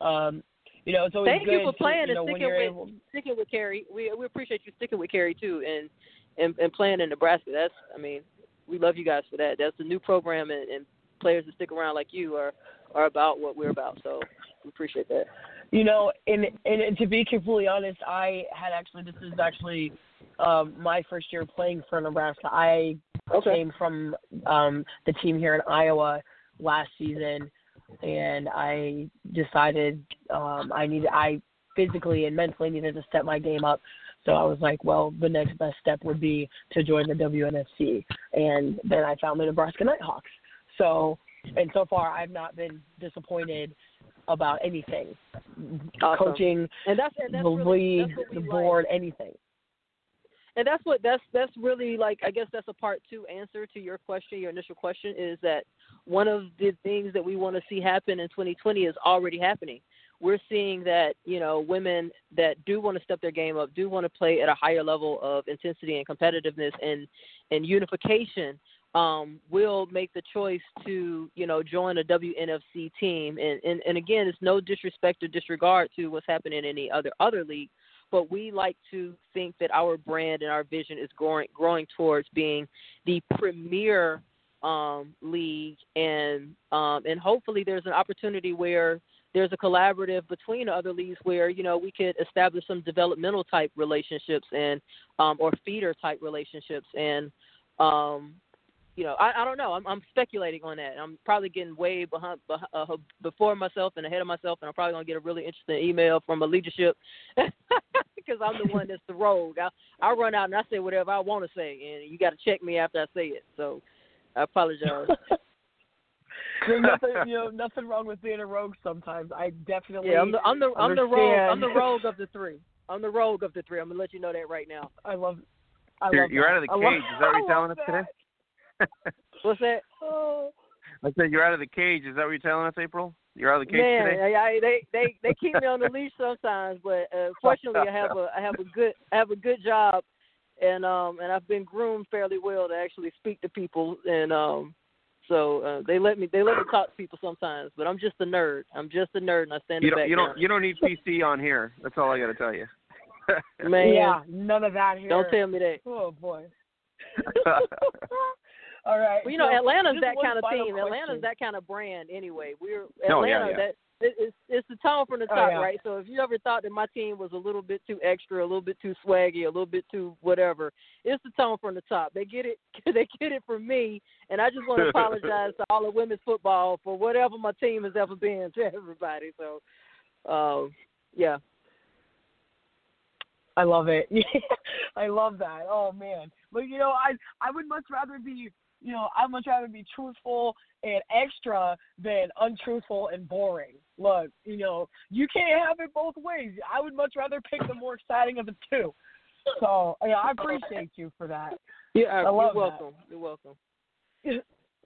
Um, you know, it's always Thank good you for to, playing you know, and sticking with able... sticking with Carrie. We we appreciate you sticking with Carrie too, and and, and playing in Nebraska. That's I mean we love you guys for that. That's the new program, and, and players that stick around like you are are about what we're about. So we appreciate that. You know, and and to be completely honest, I had actually this is actually um, my first year playing for Nebraska. I okay. came from um, the team here in Iowa last season, and I decided um, I needed I physically and mentally needed to step my game up. So I was like, well, the next best step would be to join the WNFC, and then I found the Nebraska NiteHawks. So, and so far I've not been disappointed about anything, Awesome. coaching, and that's and that's the really, league, that's the like. board, anything. and that's what that's that's really like i guess that's a part two answer to your question your initial question is that one of the things that we want to see happen in 2020 is already happening we're seeing that you know women that do want to step their game up do want to play at a higher level of intensity and competitiveness and and unification um, will make the choice to you know join a WNFC team. And, and and again it's no disrespect or disregard to what's happening in any other other league but we like to think that our brand and our vision is growing growing towards being the premier um, league, and um, and hopefully there's an opportunity where there's a collaborative between other leagues where you know we could establish some developmental type relationships and um, or feeder type relationships and um, you know, I, I don't know. I'm, I'm speculating on that. I'm probably getting way behind, beh- uh, before myself and ahead of myself, and I'm probably gonna get a really interesting email from a leadership because I'm the one that's the rogue. I I run out and I say whatever I want to say, and you got to check me after I say it. So I apologize. There's nothing, you know, nothing wrong with being a rogue. Sometimes I definitely. yeah, I'm the I'm the I'm the rogue I'm the rogue of the three. I'm the rogue of the three. I'm gonna let you know that right now. I love. I You're, love you're that. out of the cage. love- Is that what you're telling us that. today? What's that? Oh. I said you're out of the cage. Is that what you're telling us, April? You're out of the cage Man, today. I, I, they they they keep me on the leash sometimes, but uh, fortunately, I have a I have a good I have a good job, and um and I've been groomed fairly well to actually speak to people, and um so uh, they let me they let me talk to people sometimes, but I'm just a nerd. I'm just a nerd, and I stand You in the don't. You don't. You don't need PC on here. That's all I got to tell you. Man, Yeah, none of that here. don't tell me that. Oh boy. All right. Well, you know, so Atlanta's that kind of team. question. Atlanta's that kind of brand anyway. We're Oh, yeah, Atlanta. yeah. That it, it's it's the tone from the Oh, top, yeah. right? So if you ever thought that my team was a little bit too extra, a little bit too swaggy, a little bit too whatever, it's the tone from the top. They get it. They get it from me, and I just want to apologize to all of women's football for whatever my team has ever been to everybody. So, um, yeah. I love it. I love that. Oh man. But you know, I I would much rather be you know, I'd much rather be truthful and extra than untruthful and boring. Look, you know, you can't have it both ways. I would much rather pick the more exciting of the two. So yeah, I appreciate you for that. Yeah, I you're love that. welcome. You're welcome.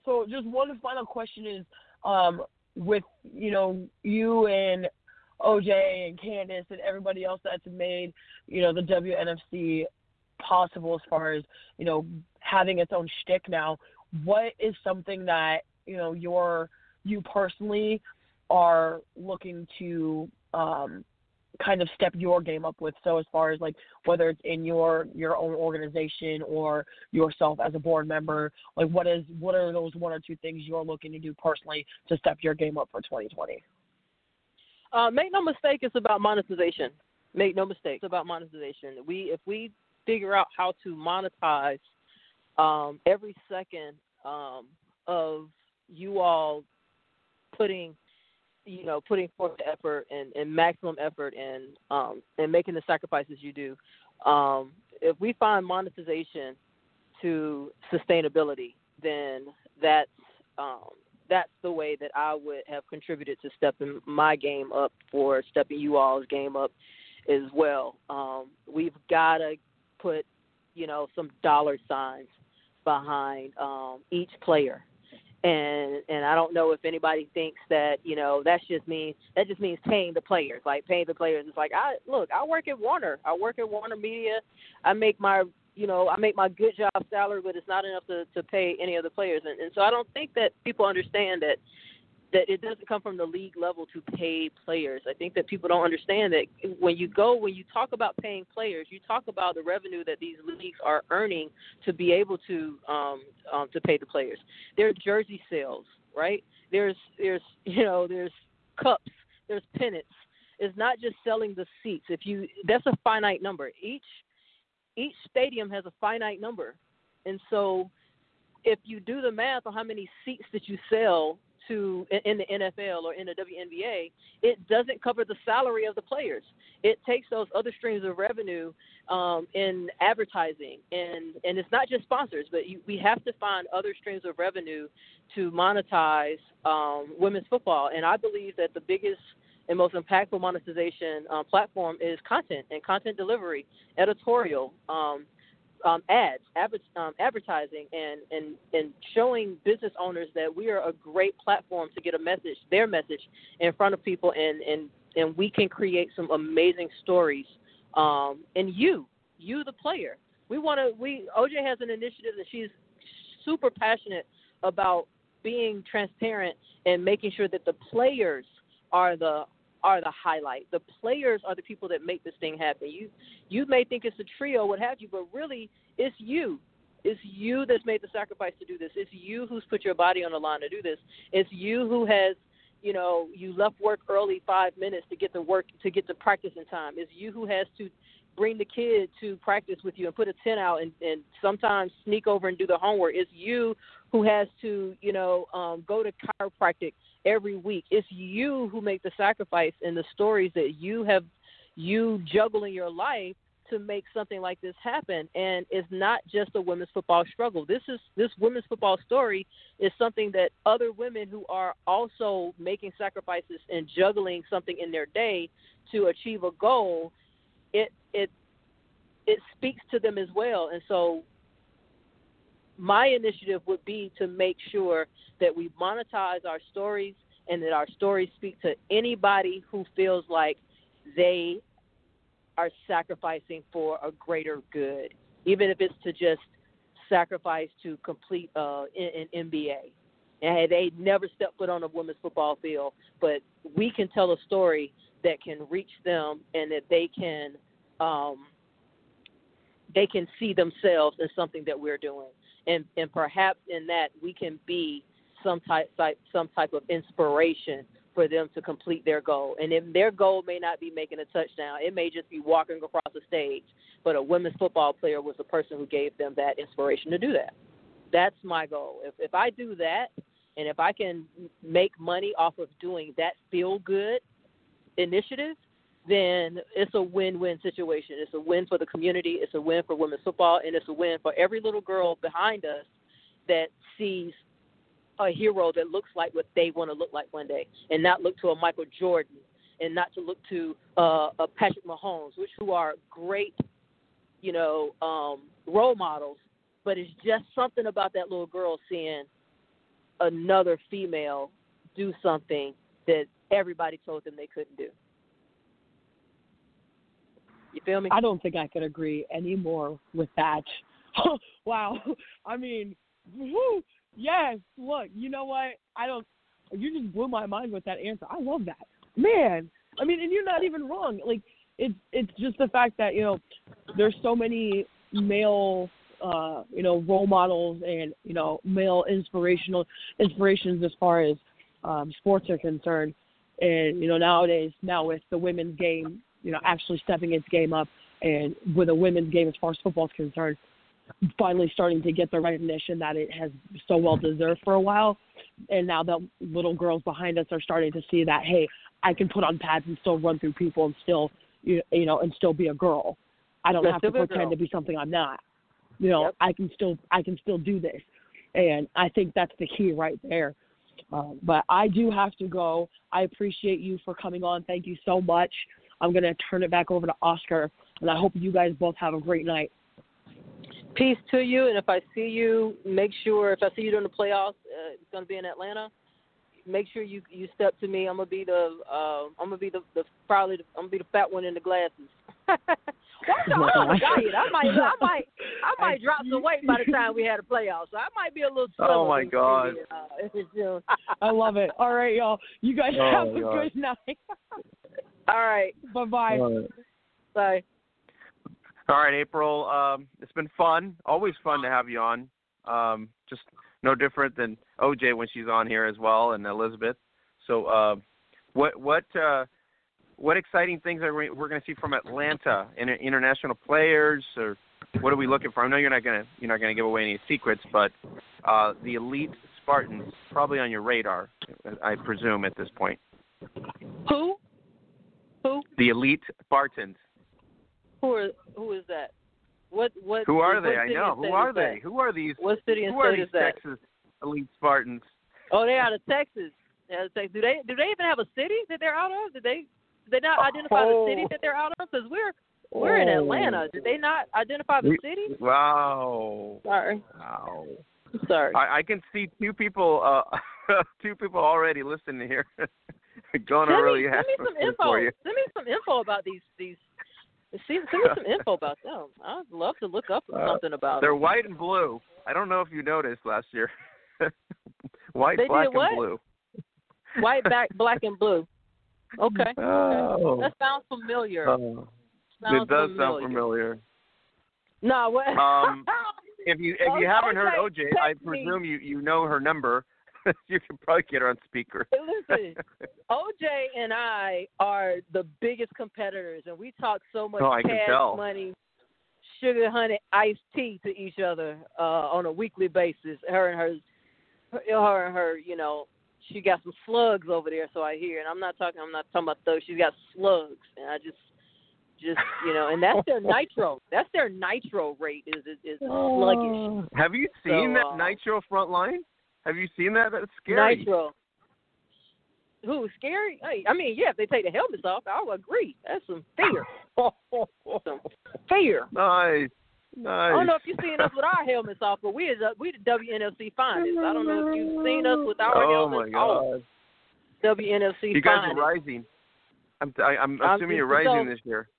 So just one final question is, um, with you know you and OJ and Candace and everybody else that's made you know the WNFC possible as far as you know having its own shtick now. What is something that you know your you personally are looking to um, kind of step your game up with? So as far as like whether it's in your your own organization or yourself as a board member, like what is what are those one or two things you're looking to do personally to step your game up for 2020? Uh, make no mistake, it's about monetization. Make no mistake, it's about monetization. We if we figure out how to monetize um, every second um, of you all putting you know putting forth the effort and, and maximum effort and um, and making the sacrifices you do. Um, if we find monetization to sustainability, then that's um, that's the way that I would have contributed to stepping my game up for stepping you all's game up as well. Um, we've got to put, you know, some dollar signs behind um, each player. And and I don't know if anybody thinks that you know that's just means that just means paying the players like paying the players. It's like I look I work at Warner I work at Warner Media I make my you know, I make my good job salary, but it's not enough to to pay any of the players, and, and so I don't think that people understand that that it doesn't come from the league level to pay players. I think that people don't understand that when you go when you talk about paying players, you talk about the revenue that these leagues are earning to be able to um, um to pay the players. There's jersey sales, right? There's there's you know there's cups, there's pennants. It's not just selling the seats. If you that's a finite number. Each each stadium has a finite number. And so if you do the math on how many seats that you sell to in the NFL or in the WNBA, it doesn't cover the salary of the players. It takes those other streams of revenue um, in advertising, and and it's not just sponsors, but you, we have to find other streams of revenue to monetize um, women's football. And I believe that the biggest and most impactful monetization uh, platform is content and content delivery, editorial. Um, um, ads, um, advertising, and, and and showing business owners that we are a great platform to get a message, their message, in front of people, and and and we can create some amazing stories. Um, and you, you the player, we want to. We OJ has an initiative that she's super passionate about being transparent and making sure that the players are the are the highlight. The players are the people that make this thing happen. You you may think it's a trio, what have you, but really it's you. It's you that's made the sacrifice to do this. It's you who's put your body on the line to do this. It's you who has, you know, you left work early five minutes to get to work to get to practice in time. It's you who has to bring the kid to practice with you and put a tent out and, and sometimes sneak over and do the homework. It's you who has to, you know, um, go to chiropractic every week. It's you who make the sacrifice and the stories that you have you juggling your life to make something like this happen. And it's not just a women's football struggle. This is this women's football story is something that other women who are also making sacrifices and juggling something in their day to achieve a goal it it it speaks to them as well. And so my initiative would be to make sure that we monetize our stories and that our stories speak to anybody who feels like they are sacrificing for a greater good, even if it's to just sacrifice to complete uh, an MBA. And they never step foot on a women's football field, but we can tell a story that can reach them and that they can um, they can see themselves in something that we're doing and and perhaps in that we can be some type, some type of inspiration for them to complete their goal. And if their goal may not be making a touchdown, it may just be walking across the stage. But a women's football player was the person who gave them that inspiration to do that. That's my goal. If if I do that, and if I can make money off of doing that feel good initiative, then it's a win-win situation. It's a win for the community. It's a win for women's football, and it's a win for every little girl behind us that sees a hero that looks like what they want to look like one day, and not look to a Michael Jordan, and not to look to uh, a Patrick Mahomes, which who are great, you know, um, role models. But it's just something about that little girl seeing another female do something that everybody told them they couldn't do. You feel me? I don't think I could agree any more with that. wow. I mean, whoo, yes. Look, you know what? I don't. You just blew my mind with that answer. I love that, man. I mean, and you're not even wrong. Like, it's it's just the fact that you know there's so many male uh, you know, role models and, you know, male inspirational inspirations as far as um, sports are concerned. And, you know, nowadays, now with the women's game, you know, actually stepping its game up and with a women's game as far as football is concerned, finally starting to get the recognition that it has so well deserved for a while. And now that little girls behind us are starting to see that, hey, I can put on pads and still run through people and still, you know, and still be a girl. I don't have to pretend to be something I'm not. You know, yep. I can still I can still do this, and I think that's the key right there. Um, but I do have to go. I appreciate you for coming on. Thank you so much. I'm going to turn it back over to Oscar, and I hope you guys both have a great night. Peace to you, and if I see you, make sure if I see you during the playoffs, uh, it's going to be in Atlanta. Make sure you you step to me. I'm gonna be the uh, I'm gonna be the, the probably the, I'm gonna be the fat one in the glasses. Watch out, I'm on a diet. I might I might I might drop some weight by the time we had a playoff. So I might be a little. Oh my god! Uh, I love it. All right, y'all. You guys oh have a god. good night. All right. Bye bye. Bye. All right, April. Um, it's been fun. Always fun to have you on. Um, just no different than OJ when she's on here as well, and Elizabeth. So, uh, what what uh, what exciting things are we, we're going to see from Atlanta? In, international players, or what are we looking for? I know you're not going to you're not going to give away any secrets, but uh, the elite Spartans probably on your radar, I presume at this point. Who? The Elite Spartans. Who are? Who is that? What? What? Who are what they? I know. Who are they? that? Who are these? What city and Who are state these is that? Texas Elite Spartans? Oh, they're out of Texas. Out of Texas. Do they? Do they even have a city that they're out of? Did they? Did they not identify the city Oh. that they're out of? Because we're we're in Atlanta. Did they not identify the city? Wow. Sorry. Wow. Sorry. I, I can see two people, uh, two people already listening here, to send really me, send me some info. Send me some info about these these. See, send me some info about them. I'd love to look up Uh, something about them. They're white and blue. I don't know if you noticed last year. white, They black, and blue. White, back, black, and blue. Okay. Oh. That sounds familiar. Oh. sounds it does familiar. sound familiar. No, what? Um, If you if you Oh, haven't heard OJ, I text me. presume you you know her number. you can probably get her on speaker. Listen, OJ and I are the biggest competitors, and we talk so much Oh, cash money, sugar, honey, iced tea to each other uh, on a weekly basis. Her and her, her and her, you know, she got some slugs over there, so I hear. And I'm not talking. I'm not talking about those. She's got slugs, and I just, just you know, and that's their nitro. That's their nitro rate is is, is sluggish. Have you seen So, uh, that Nitro front line? Have you seen that? That's scary. Nitro. Who scary? Hey, I mean, yeah, if they take the helmets off, I'll agree. That's some fear. some fear. nice. Nice. I don't know if you've seen us with our helmets off, but we is uh, we the WNFC finest. I don't know if you've seen us with our helmets off. oh helmets my off. god. WNFC You guys finest. are rising. I'm I, I'm I'm assuming you're rising so- this year.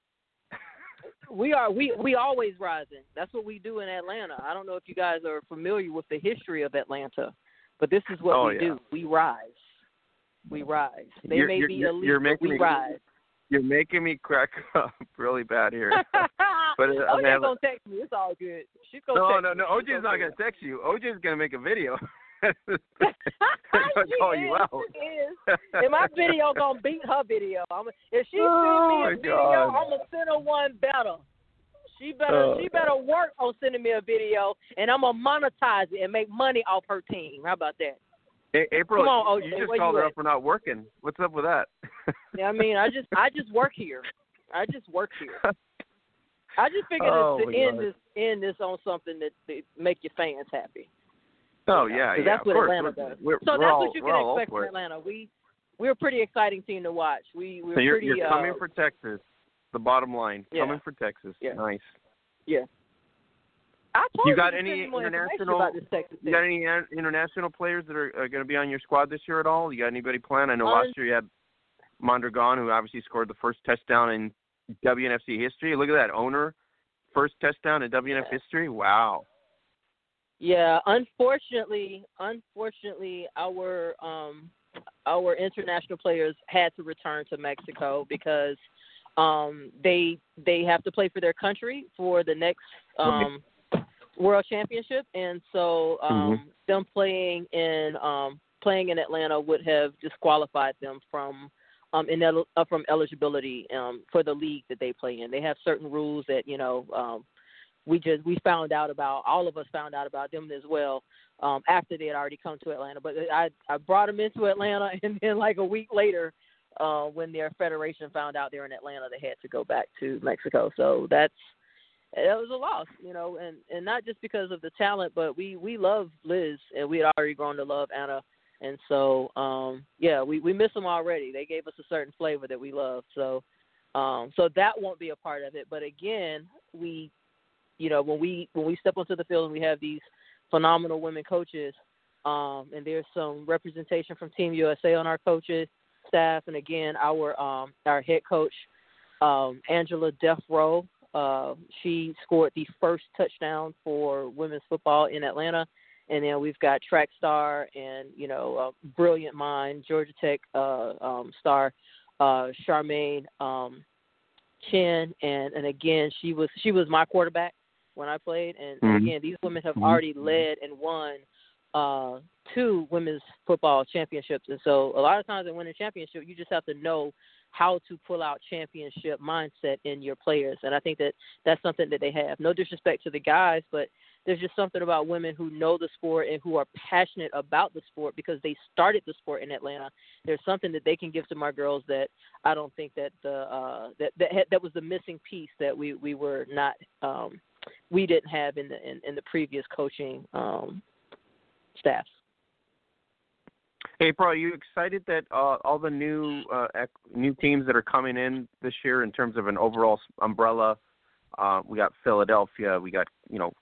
We are we we always rising. That's what we do in Atlanta. I don't know if you guys are familiar with the history of Atlanta, but this is what Oh, we yeah. do. We rise. We rise. They You're- may you're- be you're- elite, you're making we me- rise. You're making me crack up really bad here. But, uh, I mean, she's I- gonna text me. It's all good. She's gonna No, text no, no. OJ's not gonna text you. OJ's gonna make a video. she call is, you out. She is. And my video gonna beat her video. I'm, if she Oh, sends me a video, God. I'm gonna send her one better. She better Oh, she better work on sending me a video, and I'm gonna monetize it and make money off her team. How about that? April, Come on, you just called you her at? up for not working. What's up with that? Yeah, I mean, I just I just work here. I just work here. I just figured Oh, to end God. this end this on something that, that make your fans happy. oh You know, yeah, yeah. that's what course. Atlanta does. We're, So we're that's all, what you can expect from. Atlanta. We we're a pretty exciting team to watch. We we're So you're, pretty. you're uh, coming for Texas. The bottom line, Yeah. coming for Texas. Yeah. Nice. Yeah. I told You got any send me more information international- about this Texas You got any uh, international players that are, are going to be on your squad this year at all? You got anybody planned? I know last year you had Mondragon, who obviously scored the first touchdown in WNFC history. Look at that owner, first touchdown in WNF Yeah. history. Wow. Yeah, unfortunately, unfortunately, our um our international players had to return to Mexico because um they they have to play for their country for the next um world championship and so um them playing in um playing in Atlanta would have disqualified them from um in uh, from eligibility um for the league that they play in. They have certain rules that, you know, um we just we found out about all of us found out about them as well um after they had already come to Atlanta. But I I brought them into Atlanta and then like a week later uh when their federation found out they're in Atlanta they had to go back to Mexico. So that's it was a loss, you know, and and not just because of the talent, but we we love Liz and we had already grown to love Anna. And so, um, yeah, we we miss them already. They gave us a certain flavor that we love. So, um, so that won't be a part of it. But again, we, you know, when we when we step onto the field and we have these phenomenal women coaches, um, and there's some representation from Team USA on our coaches staff, and again, our um, our head coach, um, Angela Death Row. Uh, she scored the first touchdown for women's football in Atlanta and then we've got track star and you know brilliant mind Georgia Tech uh, um, star uh, Charmaine um, Chin and and again she was she was my quarterback when I played and, Mhm. again these women have Mhm. already led and won uh, two women's football championships. And so a lot of times in winning championship you just have to know how to pull out championship mindset in your players. And I think that that's something that they have. No disrespect to the guys but there's just something about women who know the sport and who are passionate about the sport because they started the sport in Atlanta. There's something that they can give to my girls that I don't think that the uh, that that that was the missing piece that we we were not um, we didn't have in the in, in the previous coaching um, staffs. April, are you excited that uh, all the new uh, new teams that are coming in this year in terms of an overall umbrella? Uh, we got Philadelphia, we got you know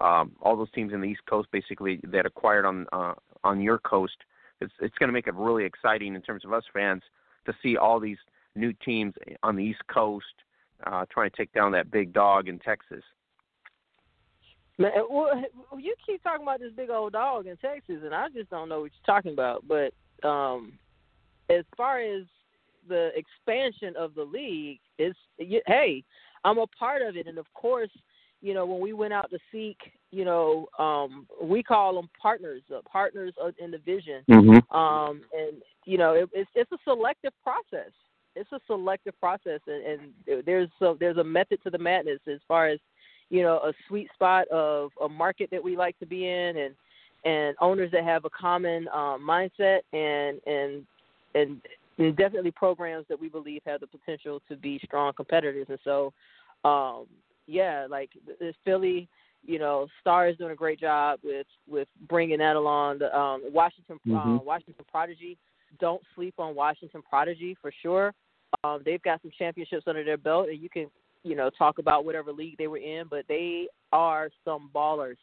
um, all those teams in the East Coast basically that acquired on uh, on your coast. It's it's going to make it really exciting in terms of us fans to see all these new teams on the East Coast uh, trying to take down that big dog in Texas. Man, well, you keep talking about this big old dog in Texas, and I just don't know what you're talking about. But um, as far as the expansion of the league, it's you, hey, I'm a part of it, and of course, you know, when we went out to seek, you know, um, we call them partners, uh, partners in the vision. Mm-hmm. Um, and you know, it, it's it's a selective process. It's a selective process, and, and there's so there's a method to the madness as far as you know a sweet spot of a market that we like to be in, and and owners that have a common um, mindset, and and and and definitely programs that we believe have the potential to be strong competitors. And so, um, yeah, like this Philly, you know, Star is doing a great job with with bringing that along. The um, Washington mm-hmm. um, Washington Prodigy, don't sleep on Washington Prodigy for sure. Um, they've got some championships under their belt, and you can you know talk about whatever league they were in, but they are some ballers.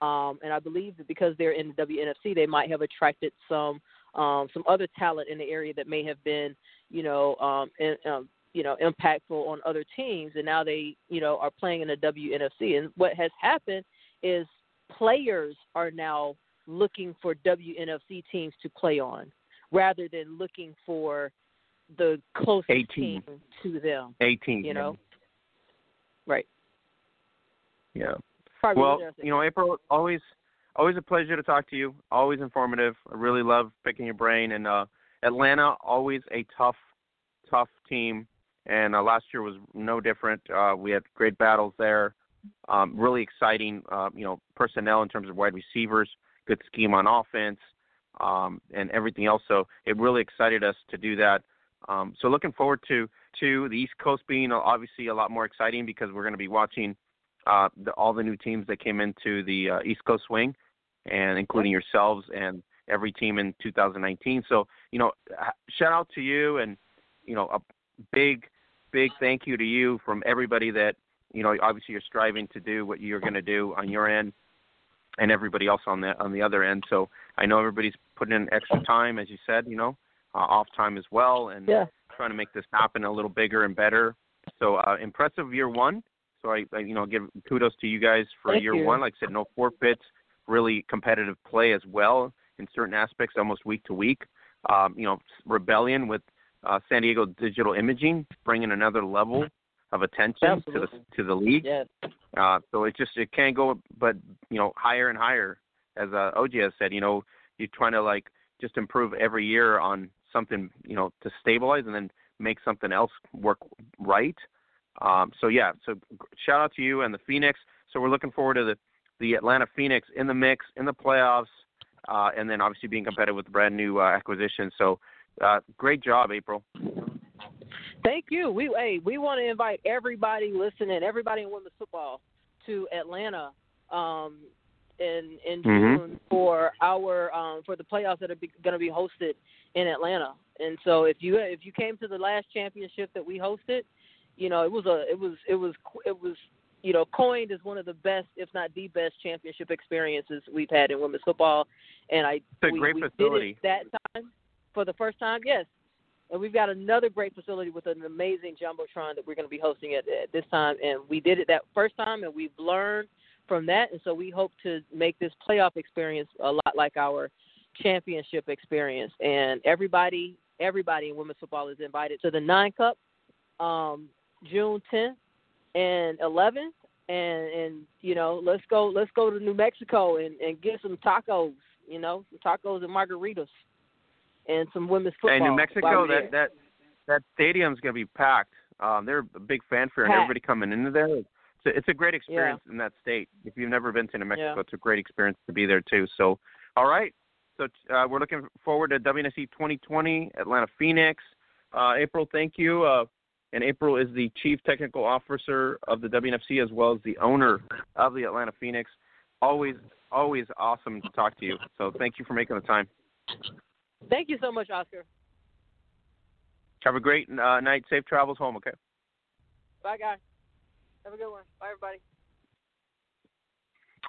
Um, and I believe that because they're in the WNFC, they might have attracted some um, some other talent in the area that may have been, you know, um, in, um, you know, impactful on other teams, and now they, you know, are playing in the WNFC. And what has happened is players are now looking for WNFC teams to play on, rather than looking for the closest 18. team to them. 18. You know, right? Yeah. Probably well, you know, April, always, always a pleasure to talk to you. Always informative. I really love picking your brain. And uh, Atlanta, always a tough, tough team and uh, last year was no different. Uh, we had great battles there. Um, really exciting, uh, you know, personnel in terms of wide receivers, good scheme on offense, um, and everything else. So it really excited us to do that. Um, so looking forward to to the East Coast being obviously a lot more exciting because we're going to be watching uh, the, all the new teams that came into the uh, East Coast swing, and including yourselves and every team in 2019. So you know, shout out to you and you know a big big thank you to you from everybody that you know obviously you're striving to do what you're going to do on your end and everybody else on the on the other end so i know everybody's putting in extra time as you said you know uh, off time as well and yeah. Trying to make this happen a little bigger and better so uh impressive year one so I, I you know give kudos to you guys for Thank year you. one like i said no forfeits really competitive play as well in certain aspects almost week to week um you know rebellion with uh, San Diego Digital Imaging, bringing another level of attention Absolutely. to the to the league. Yes. Uh, so it just it can't go but you know higher and higher. As uh, OJ has said, you know you're trying to like just improve every year on something you know to stabilize and then make something else work right. Um, so yeah, so shout out to you and the Phoenix. So we're looking forward to the the Atlanta Phoenix in the mix in the playoffs, uh, and then obviously being competitive with the brand new uh, acquisition. So uh, great job, April. Thank you. We hey, we want to invite everybody listening, everybody in women's football, to Atlanta um, in in Mhm. June for our um, for the playoffs that are going to be hosted in Atlanta. And so if you if you came to the last championship that we hosted, you know it was a it was it was it was you know coined as one of the best, if not the best, championship experiences we've had in women's football. And I It's a we, great we facility. did it that time for the first time. Yes, and we've got another great facility with an amazing jumbotron that we're going to be hosting at, at this time. And we did it that first time, and we've learned from that. And so we hope to make this playoff experience a lot like our championship experience. And everybody, everybody in women's football is invited to the Nine Cup, um, June 10th and 11th. And and you know, let's go let's go to New Mexico and and get some tacos. You know, tacos and margaritas and some women's football. And New Mexico, that that that stadium's gonna be packed. Um, they're a big fanfare, and everybody coming into there. It's a, it's a great experience yeah. in that state. If you've never been to New Mexico, Yeah. it's a great experience to be there too. So, all right. So uh, we're looking forward to WNFC 2020 Atlanta Phoenix. Uh, April, thank you. Uh, and April is the chief technical officer of the WNFC as well as the owner of the Atlanta Phoenix. Always, always awesome to talk to you. So thank you for making the time. Thank you so much, Oscar. Have a great uh, night. Safe travels home. Okay. Bye, guys. Have a good one. Bye, everybody.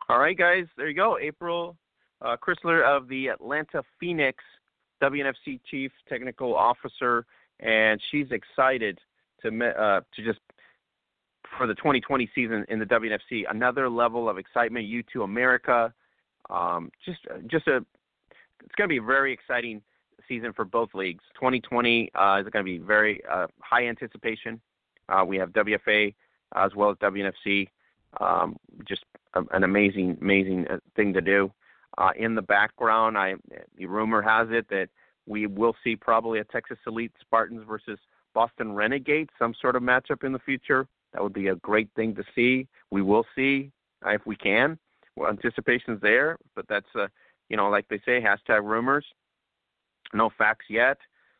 All right, guys. There you go. April uh, Christler of the Atlanta Phoenix, WNFC Chief Technical Officer, and she's excited to uh, to just for the 2020 season in the WNFC. Another level of excitement. Youtoo America. Um, just just a it's going to be a very exciting season for both leagues. 2020 uh, is going to be very uh, high anticipation. Uh, we have WFA as well as WNFC. Um, just a, an amazing, amazing uh, thing to do. Uh, in the background, I the rumor has it that we will see probably a Texas Elite Spartans versus Boston Renegades, some sort of matchup in the future. That would be a great thing to see. We will see if we can. Well, anticipation's there, but that's uh, you know, like they say, hashtag rumors. No facts yet.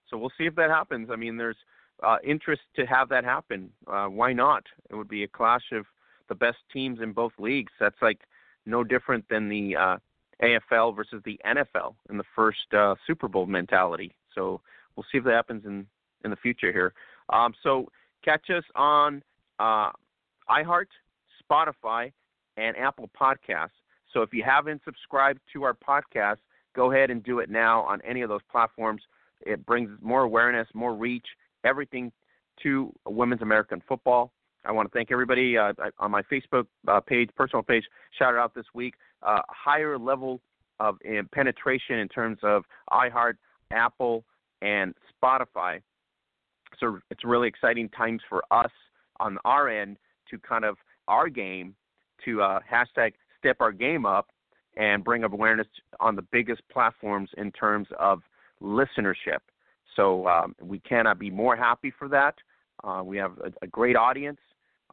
So we'll see if that happens. I mean, there's uh, interest to have that happen. Uh, why not? It would be a clash of the best teams in both leagues. That's like no different than the uh, AFL versus the NFL in the first uh, Super Bowl mentality. So we'll see if that happens in in the future here. Um, so catch us on uh, iHeart, Spotify, and Apple Podcasts. So if you haven't subscribed to our podcast, go ahead and do it now on any of those platforms. It brings more awareness, more reach, everything to women's American football. I want to thank everybody uh, on my Facebook uh, page, personal page, shout out this week. Uh, higher level of uh, penetration in terms of iHeart, Apple, and Spotify. So it's really exciting times for us on our end to kind of our game to uh, hashtag step our game up and bring awareness on the biggest platforms in terms of listenership. So um, we cannot be more happy for that. Uh, we have a, a great audience.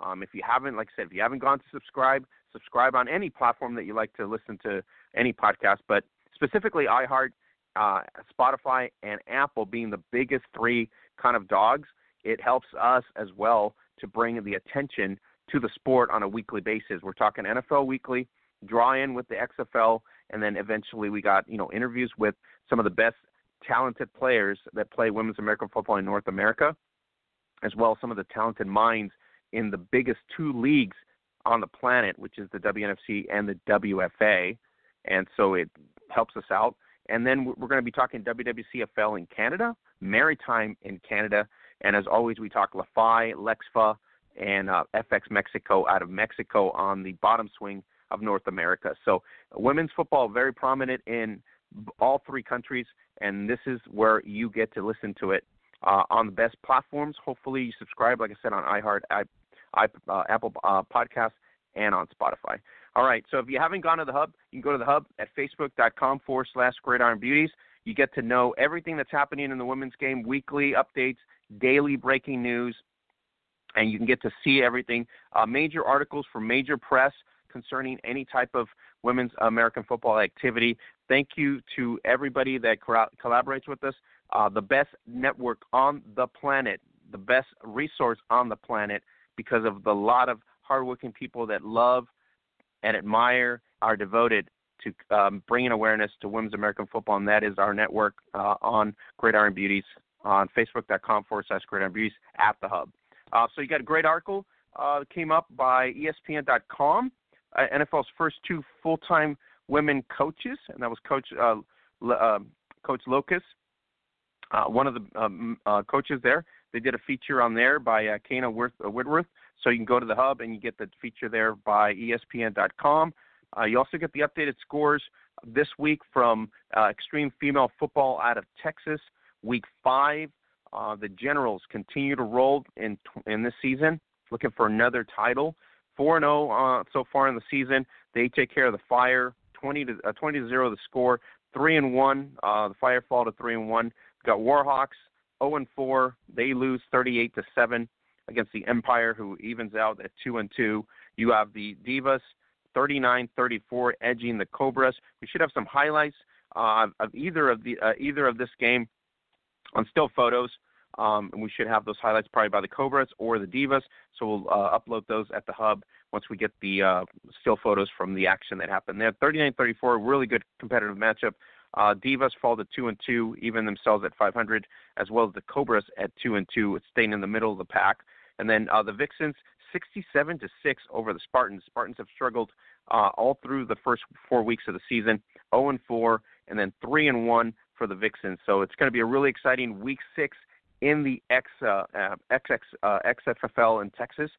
Um, if you haven't, like I said, if you haven't gone to subscribe, subscribe on any platform that you like to listen to any podcast, but specifically iHeart, uh, Spotify, and Apple being the biggest three kind of dogs, it helps us as well to bring the attention to the sport on a weekly basis. We're talking NFL weekly, draw in with the XFL, and then eventually we got you know interviews with some of the best talented players that play women's American football in North America, as well as some of the talented minds in the biggest two leagues on the planet, which is the WNFC and the WFA, and so it helps us out. And then we're going to be talking WWCFL in Canada, Maritime in Canada, and as always, we talk LaFi, Lexfa, and uh, FX Mexico out of Mexico on the bottom swing of North America. So women's football very prominent in all three countries, and this is where you get to listen to it uh, on the best platforms. Hopefully, you subscribe, like I said, on iHeart, I, I, uh, Apple uh, Podcasts, and on Spotify. All right, so if you haven't gone to the hub, you can go to the hub at facebook.com forward slash gridiron beauties. You get to know everything that's happening in the women's game, weekly updates, daily breaking news, and you can get to see everything. Uh, major articles from major press concerning any type of women's American football activity. Thank you to everybody that collaborates with us. Uh, the best network on the planet, the best resource on the planet, because of the lot of hardworking people that love and admire, are devoted to um, bringing awareness to women's American football, and that is our network uh, on Iron Beauties on Facebook.com forward slash Gridiron Beauties at the Hub. Uh, so you got a great article uh, came up by ESPN.com. Uh, NFL's first two full-time women coaches, and that was Coach uh, uh, Coach Locust, uh, one of the um, uh, coaches there. They did a feature on there by uh, Kana Worth, uh, Whitworth. So you can go to the hub and you get the feature there by ESPN.com. Uh, you also get the updated scores this week from uh, Extreme Female Football out of Texas, Week Five. Uh, the Generals continue to roll in in this season, looking for another title. Four and zero uh, so far in the season. They take care of the Fire, twenty to uh, twenty to zero the score. Three and one. Uh, the Fire fall to three and one. Got Warhawks zero and four. They lose thirty eight to seven against the Empire, who evens out at two and two. You have the Divas 39-34 edging the Cobras. We should have some highlights uh, of either of the uh, either of this game on still photos. Um, and we should have those highlights probably by the Cobras or the Divas. So we'll uh, upload those at the hub once we get the uh, still photos from the action that happened there. 39-34, really good competitive matchup. Uh, Divas fall to two and two, even themselves at 500, as well as the Cobras at two and two, staying in the middle of the pack. And then uh, the Vixens 67 to 6 over the Spartans. Spartans have struggled uh, all through the first four weeks of the season, 0 and 4, and then 3 and 1 for the Vixens. So it's going to be a really exciting week six in the X uh, uh, XX uh, XFFL in Texas.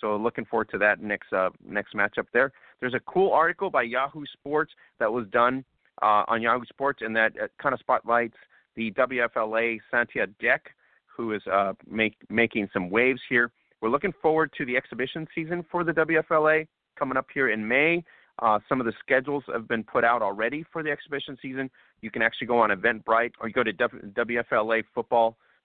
So looking forward to that next uh, next matchup there. There's a cool article by Yahoo Sports that was done uh, on Yahoo Sports, and that uh, kind of spotlights the WFLA Santia Deck, who is uh, make, making some waves here. We're looking forward to the exhibition season for the WFLA coming up here in May. Uh, some of the schedules have been put out already for the exhibition season. You can actually go on Eventbrite or you go to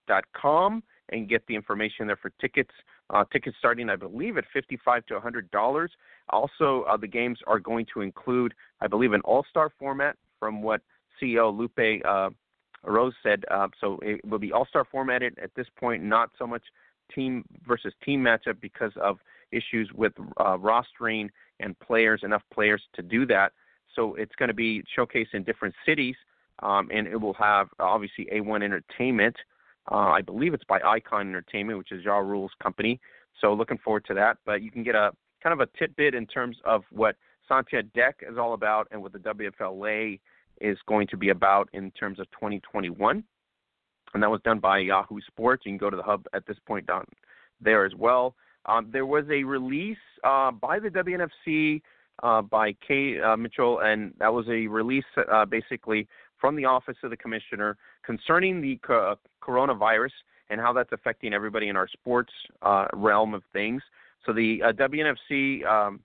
WFLAfootball.com and get the information there for tickets. Uh, tickets starting, I believe, at 55 to 100 dollars. Also, uh, the games are going to include, I believe, an all-star format from what CEO Lupe uh, Rose said. Uh, so it will be all-star formatted at this point, not so much team versus team matchup because of issues with uh, rostering and players, enough players to do that. So it's going to be showcased in different cities, um, and it will have obviously A1 Entertainment. Uh, I believe it's by Icon Entertainment, which is Ja Rule's company. So looking forward to that. But you can get a kind of a tidbit in terms of what Santia Deck is all about and what the WFLA is going to be about in terms of 2021 and that was done by Yahoo Sports. You can go to the hub at this point down there as well. Um, there was a release uh, by the WNFC uh, by Kay uh, Mitchell, and that was a release uh, basically from the Office of the Commissioner concerning the co- coronavirus and how that's affecting everybody in our sports uh, realm of things. So the uh, WNFC um,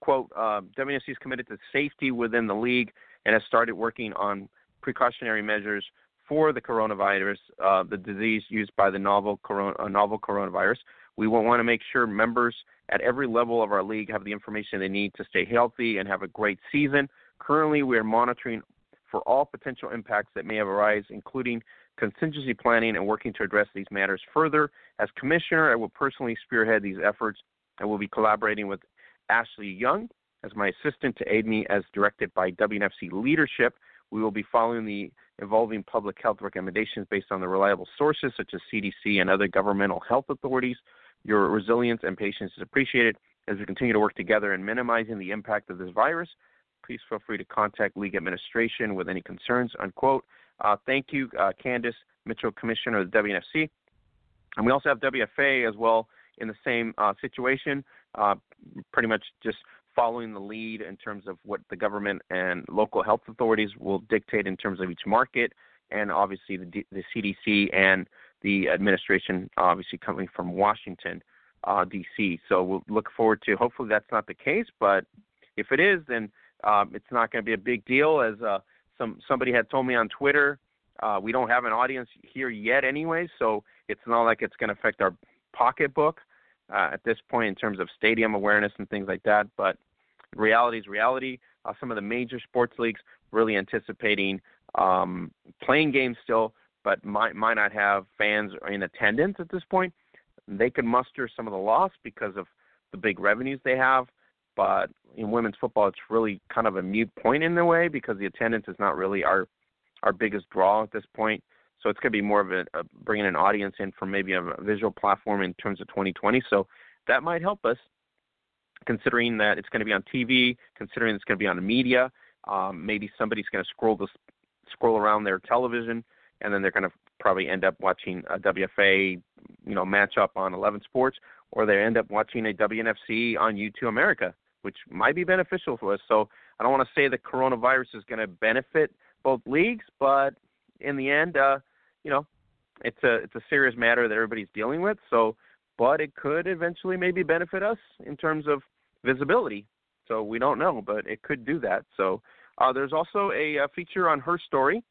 quote: WNFC is committed to safety within the league and has started working on precautionary measures for the coronavirus, uh, the disease used by the novel, corona, uh, novel coronavirus. We want to make sure members at every level of our league have the information they need to stay healthy and have a great season. Currently, we are monitoring for all potential impacts that may have arisen, including contingency planning and working to address these matters further. As commissioner, I will personally spearhead these efforts and will be collaborating with Ashley Young as my assistant to aid me as directed by WNFC leadership. We will be following the evolving public health recommendations based on the reliable sources such as CDC and other governmental health authorities. Your resilience and patience is appreciated as we continue to work together in minimizing the impact of this virus. Please feel free to contact league administration with any concerns. Unquote. Uh, thank you, uh, Candace Mitchell, Commissioner of the WNFC. And we also have WFA as well in the same uh, situation, uh, pretty much just following the lead in terms of what the government and local health authorities will dictate in terms of each market, and obviously the, the CDC and the administration, obviously coming from Washington, uh, D.C. So we'll look forward to. Hopefully that's not the case, but if it is, then um, it's not going to be a big deal. As uh, some somebody had told me on Twitter, uh, we don't have an audience here yet, anyway, so it's not like it's going to affect our pocketbook uh, at this point in terms of stadium awareness and things like that. But reality is reality. Uh, some of the major sports leagues really anticipating um, playing games still, but might might not have fans in attendance at this point. They could muster some of the loss because of the big revenues they have. But in women's football, it's really kind of a mute point in the way because the attendance is not really our our biggest draw at this point. So it's going to be more of a, a bringing an audience in for maybe a visual platform in terms of 2020. So that might help us, considering that it's going to be on TV, considering it's going to be on the media. Um, maybe somebody's going to scroll this, scroll around their television, and then they're going to probably end up watching a WFA, you know, matchup on 11 Sports, or they end up watching a WNFC on Youtoo America, which might be beneficial for us. So I don't want to say the coronavirus is going to benefit both leagues, but in the end, uh, you know, it's a it's a serious matter that everybody's dealing with. So, but it could eventually maybe benefit us in terms of visibility. So we don't know, but it could do that. So uh, there's also a, a, feature on her story.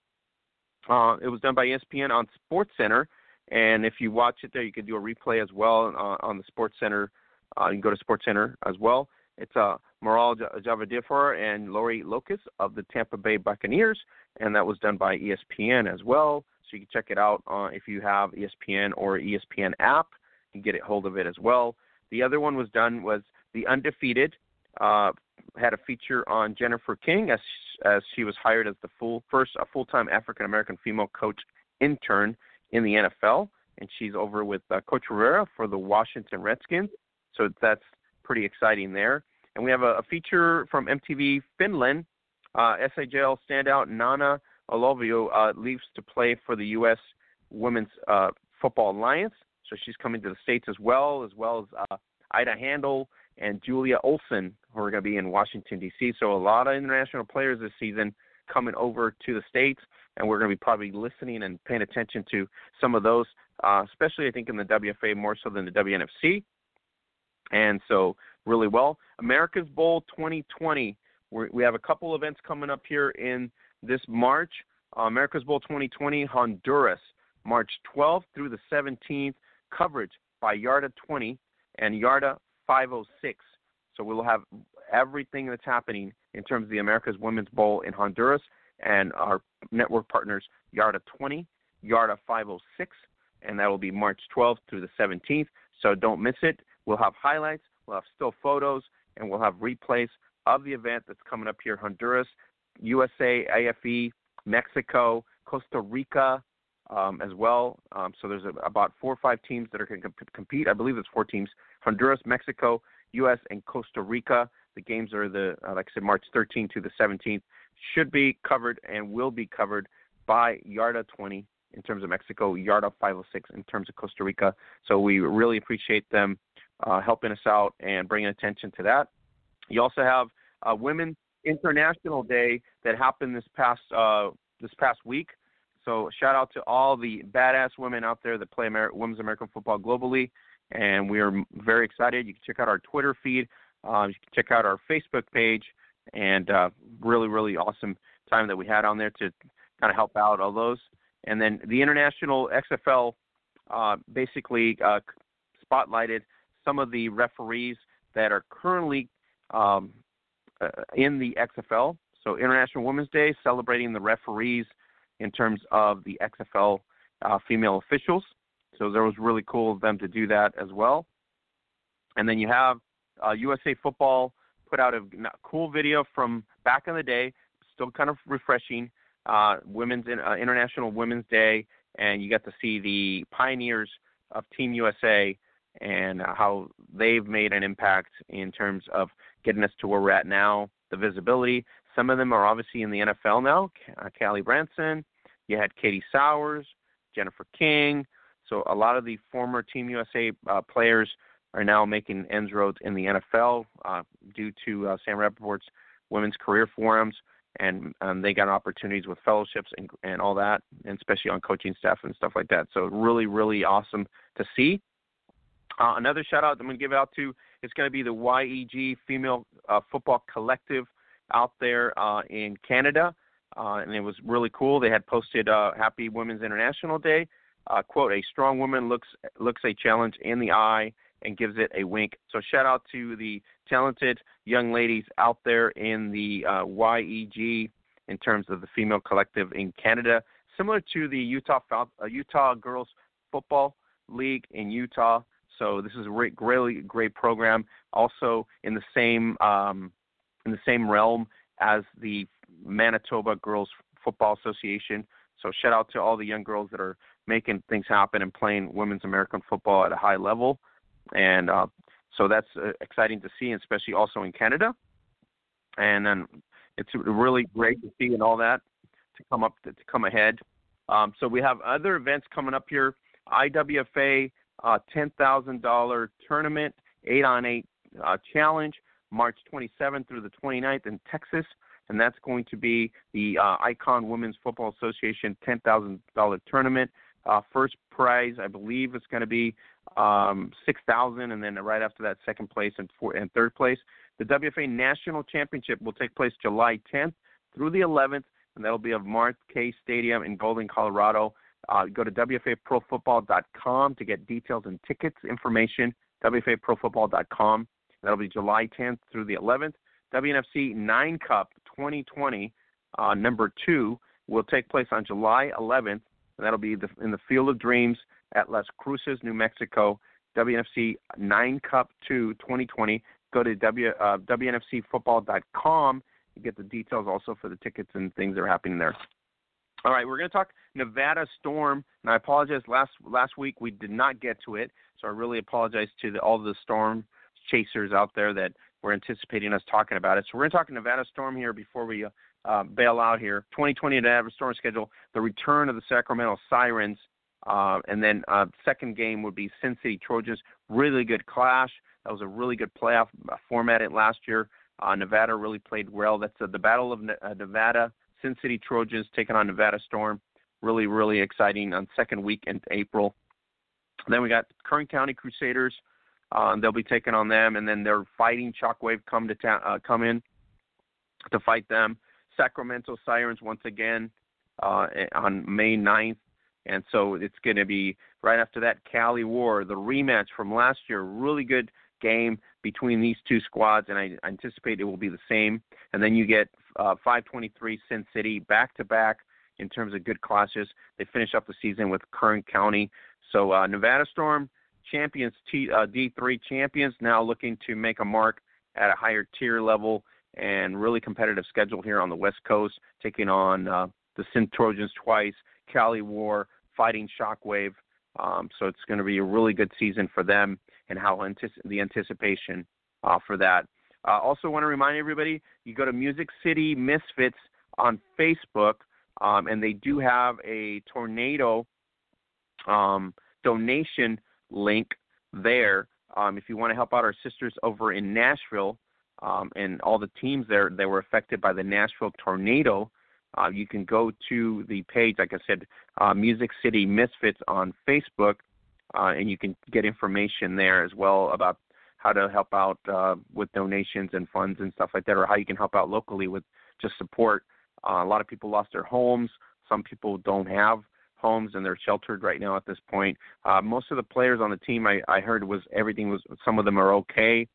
Uh, it was done by ESPN on Sports Center, and if you watch it there, you could do a replay as well uh, on the Sports Center. Uh, you can go to Sports Center as well. It's uh, Maral Javadifar and Lori Locust of the Tampa Bay Buccaneers, and that was done by ESPN as well. So you can check it out uh, if you have ESPN or ESPN app. You can get a hold of it as well. The other one was done was the undefeated. Uh, had a feature on Jennifer King as as she was hired as the full first a full time African American female coach intern in the NFL, and she's over with uh, Coach Rivera for the Washington Redskins. So that's pretty exciting there. And we have a, a feature from MTV Finland. Uh, SHL standout Nana Olovio uh, leaves to play for the U.S. Women's uh, Football Alliance. So she's coming to the States as well, as well as uh, Ida Handel and Julia Olson, who are going to be in Washington, D.C. So a lot of international players this season coming over to the States, and we're going to be probably listening and paying attention to some of those, uh, especially I think in the WFA more so than the WNFC. And so, really well. America's Bowl 2020, we're, we have a couple events coming up here in this March. Uh, America's Bowl 2020, Honduras, March 12th through the 17th. Coverage by Yarda 20 and Yarda 506. So we'll have everything that's happening in terms of the America's Women's Bowl in Honduras and our network partners Yarda 20, Yarda 506, and that will be March 12th through the 17th. So don't miss it. We'll have highlights, we'll have still photos, and we'll have replays of the event that's coming up here Honduras, USA, AFE, Mexico, Costa Rica, um, as well. Um, so there's a, about four or five teams that are going to compete. I believe it's four teams: Honduras, Mexico, U.S., and Costa Rica. The games are the uh, like I said, March 13th to the 17th. Should be covered and will be covered by Yarda 20 in terms of Mexico, Yarda 506 in terms of Costa Rica. So we really appreciate them uh, helping us out and bringing attention to that. You also have uh, Women's International Day that happened this past uh, this past week. So shout out to all the badass women out there that play Amer- women's American football globally, and we are very excited. You can check out our Twitter feed, uh, you can check out our Facebook page, and uh, really really awesome time that we had on there to kind of help out all those. And then the international XFL uh, basically uh, spotlighted some of the referees that are currently um, uh, in the XFL. So International Women's Day celebrating the referees in terms of the XFL uh, female officials. So that was really cool of them to do that as well. And then you have uh, USA Football put out a cool video from back in the day, still kind of refreshing. Uh, women's uh, International Women's Day, and you got to see the pioneers of Team USA and how they've made an impact in terms of getting us to where we're at now, the visibility. Some of them are obviously in the NFL now. Uh, Callie Brownson, you had Katie Sowers, Jennifer King. So a lot of the former Team USA uh, players are now making ends roads in the NFL uh, due to uh, Sam Rapoport's Women's Career Forums, and um, they got opportunities with fellowships and, and all that, and especially on coaching staff and stuff like that. So really, really awesome to see. Uh, another shout out I'm going to give out to is going to be the YEG Female uh, Football Collective out there uh, in Canada, uh, and it was really cool. They had posted Happy Women's International Day. Quote: A strong woman looks looks a challenge in the eye and gives it a wink. So shout out to the talented young ladies out there in the YEG in terms of the female collective in Canada, similar to the Utah Utah Girls Football League in Utah. So this is a great, really great program. Also in the same um, in the same realm as the Manitoba Girls Football Association. So shout out to all the young girls that are making things happen and playing women's American football at a high level. And uh, so that's uh, exciting to see, especially also in Canada. And then it's really great to see and all that to come up to, to come ahead. Um, so we have other events coming up here. IWFA uh, $10,000 tournament, eight on eight uh, challenge, March 27th through the 29th in Texas. And that's going to be the uh, Icon Women's Football Association $10,000 tournament. Uh, first prize, I believe, is going to be um, 6000 and then right after that, second place and, four, and third place. The WFA National Championship will take place July 10th through the 11th, and that'll be at Marv Kay Stadium in Golden, Colorado. Uh, go to WFAProFootball.com to get details and tickets information. WFAProFootball.com. That'll be July 10th through the 11th. WNFC 9 Cup 2020, uh, number two, will take place on July 11th, and that'll be the, in the Field of Dreams at Las Cruces, New Mexico. WNFC 9 Cup 2 2020. Go to w, uh, WNFCfootball.com. Get the details also for the tickets and things that are happening there. All right, we're going to talk Nevada Storm, and I apologize. Last last week we did not get to it, so I really apologize to the, all the Storm chasers out there that were anticipating us talking about it. So we're going to talk Nevada Storm here before we uh, bail out here. 2020 Nevada Storm schedule: the return of the Sacramento Sirens, uh, and then uh, second game would be Sin City Trojans. Really good clash. That was a really good playoff uh, format it last year. Uh, Nevada really played well. That's the Battle of uh, Nevada Sin City Trojans taking on Nevada Storm. Really, really exciting on second week in April. Then we got Kern County Crusaders. Uh, they'll be taking on them, and then they're fighting Shockwave come to uh, come in to fight them. Sacramento Sirens once again uh, on May 9th, and so it's going to be right after that Cali War, the rematch from last year. Really good game between these two squads, and I anticipate it will be the same. And then you get uh, 523 Sin City back to back in terms of good clashes. They finish up the season with Kern County. So uh, Nevada Storm champions, T, uh, D3 champions, now looking to make a mark at a higher tier level and really competitive schedule here on the West Coast, taking on uh, the Sin Trojans twice, Cali War, fighting Shockwave. Um, so it's going to be a really good season for them and how the anticipation uh, for that. Uh, also, want to remind everybody you go to Music City Misfits on Facebook, um, and they do have a tornado um, donation link there. Um, if you want to help out our sisters over in Nashville um, and all the teams there that were affected by the Nashville tornado, uh, you can go to the page, like I said, uh, Music City Misfits on Facebook, uh, and you can get information there as well about how to help out uh, with donations and funds and stuff like that, or how you can help out locally with just support. Uh, a lot of people lost their homes. Some people don't have homes and they're sheltered right now at this point. Uh, most of the players on the team, I, I heard, was everything was. Some of them are okay,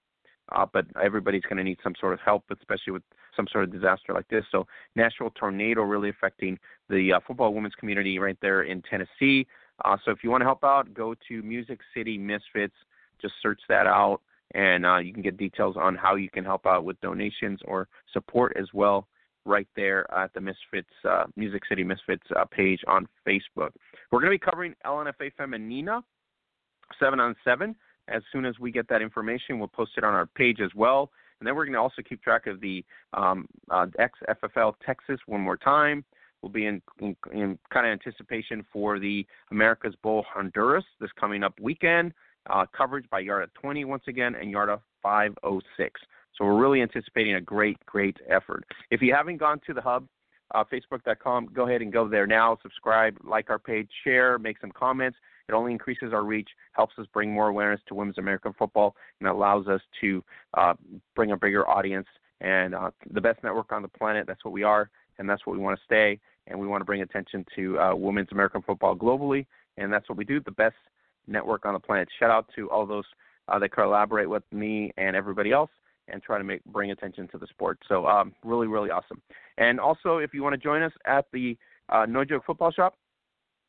but everybody's going to need some sort of help, especially with some sort of disaster like this. So, Nashville tornado really affecting the uh, football women's community right there in Tennessee. Uh, so if you want to help out, go to Music City Misfits. Just search that out, and uh, you can get details on how you can help out with donations or support as well right there at the Misfits uh, Music City Misfits uh, page on Facebook. We're going to be covering LNFA Femenina seven on seven. As soon as we get that information, we'll post it on our page as well. And then we're going to also keep track of the um, uh, XFL Texas one more time. We'll be in, in, in kind of anticipation for the America's Bowl Honduras this coming up weekend. Uh, coverage by Yarda 20 once again and Yarda 506. So we're really anticipating a great, great effort. If you haven't gone to the hub, uh, facebook.com, go ahead and go there now. Subscribe, like our page, share, make some comments. It only increases our reach, helps us bring more awareness to women's American football, and allows us to uh, bring a bigger audience and uh, the best network on the planet. That's what we are, and that's what we want to stay and we want to bring attention to uh, women's American football globally, and that's what we do. The best network on the planet. Shout out to all those uh, that collaborate with me and everybody else, and try to make bring attention to the sport. So um, really, really awesome. And also, if you want to join us at the uh, No Joke Football Shop,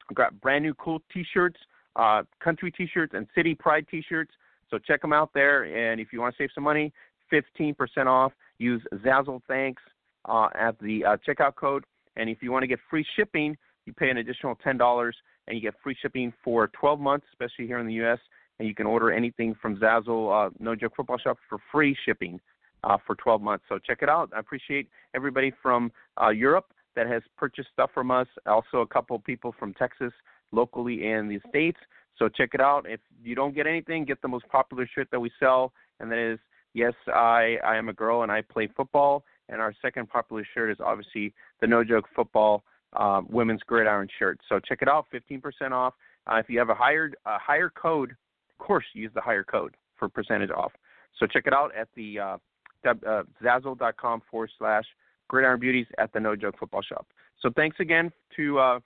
I've got brand new cool T-shirts, uh, country T-shirts, and city pride T-shirts. So check them out there. And if you want to save some money, 15% off. Use Zazzle Thanks uh, at the uh, checkout code and if you want to get free shipping, you pay an additional ten dollars, and you get free shipping for 12 months, especially here in the U.S. And you can order anything from Zazzle, uh, No Joke Football Shop for free shipping uh, for 12 months. So check it out. I appreciate everybody from uh, Europe that has purchased stuff from us. Also, a couple people from Texas locally and the states. So check it out. If you don't get anything, get the most popular shirt that we sell, and that is yes, I I am a girl and I play football. And our second popular shirt is obviously the No Joke Football uh, Women's Gridiron shirt. So check it out, 15% off. Uh, if you have a higher a higher code, of course, use the higher code for percentage off. So check it out at the uh, uh, zazzle.com forward slash gridiron beauties at the No Joke Football Shop. So thanks again to uh,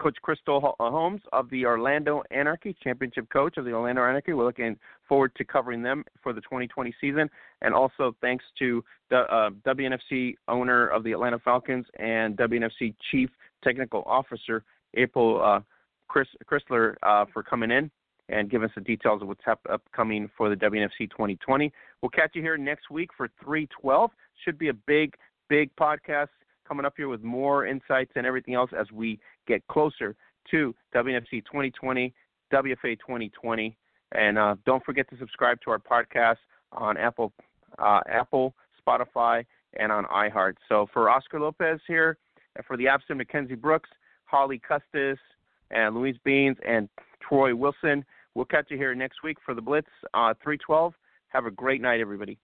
Coach Kristal uh, Holmes of the Orlando Anarchy, championship coach of the Orlando Anarchy. We're looking forward to covering them for the 2020 season. And also thanks to the uh, WNFC owner of the Atlanta Falcons and WNFC chief technical officer, April uh, Chris Christler, uh, for coming in and giving us the details of what's up, upcoming for the WNFC 2020. We'll catch you here next week for 312. Should be a big, big podcast coming up here with more insights and everything else as we get closer to WNFC 2020, WFA 2020. And uh, don't forget to subscribe to our podcast on Apple, uh, Apple, Spotify, and on iHeart. So for Oscar Lopez here, and for the absent Mackenzzie Brooks, Holly Custis, and Louise Beans, and Troy Wilson, we'll catch you here next week for the Blitz uh, 312. Have a great night, everybody.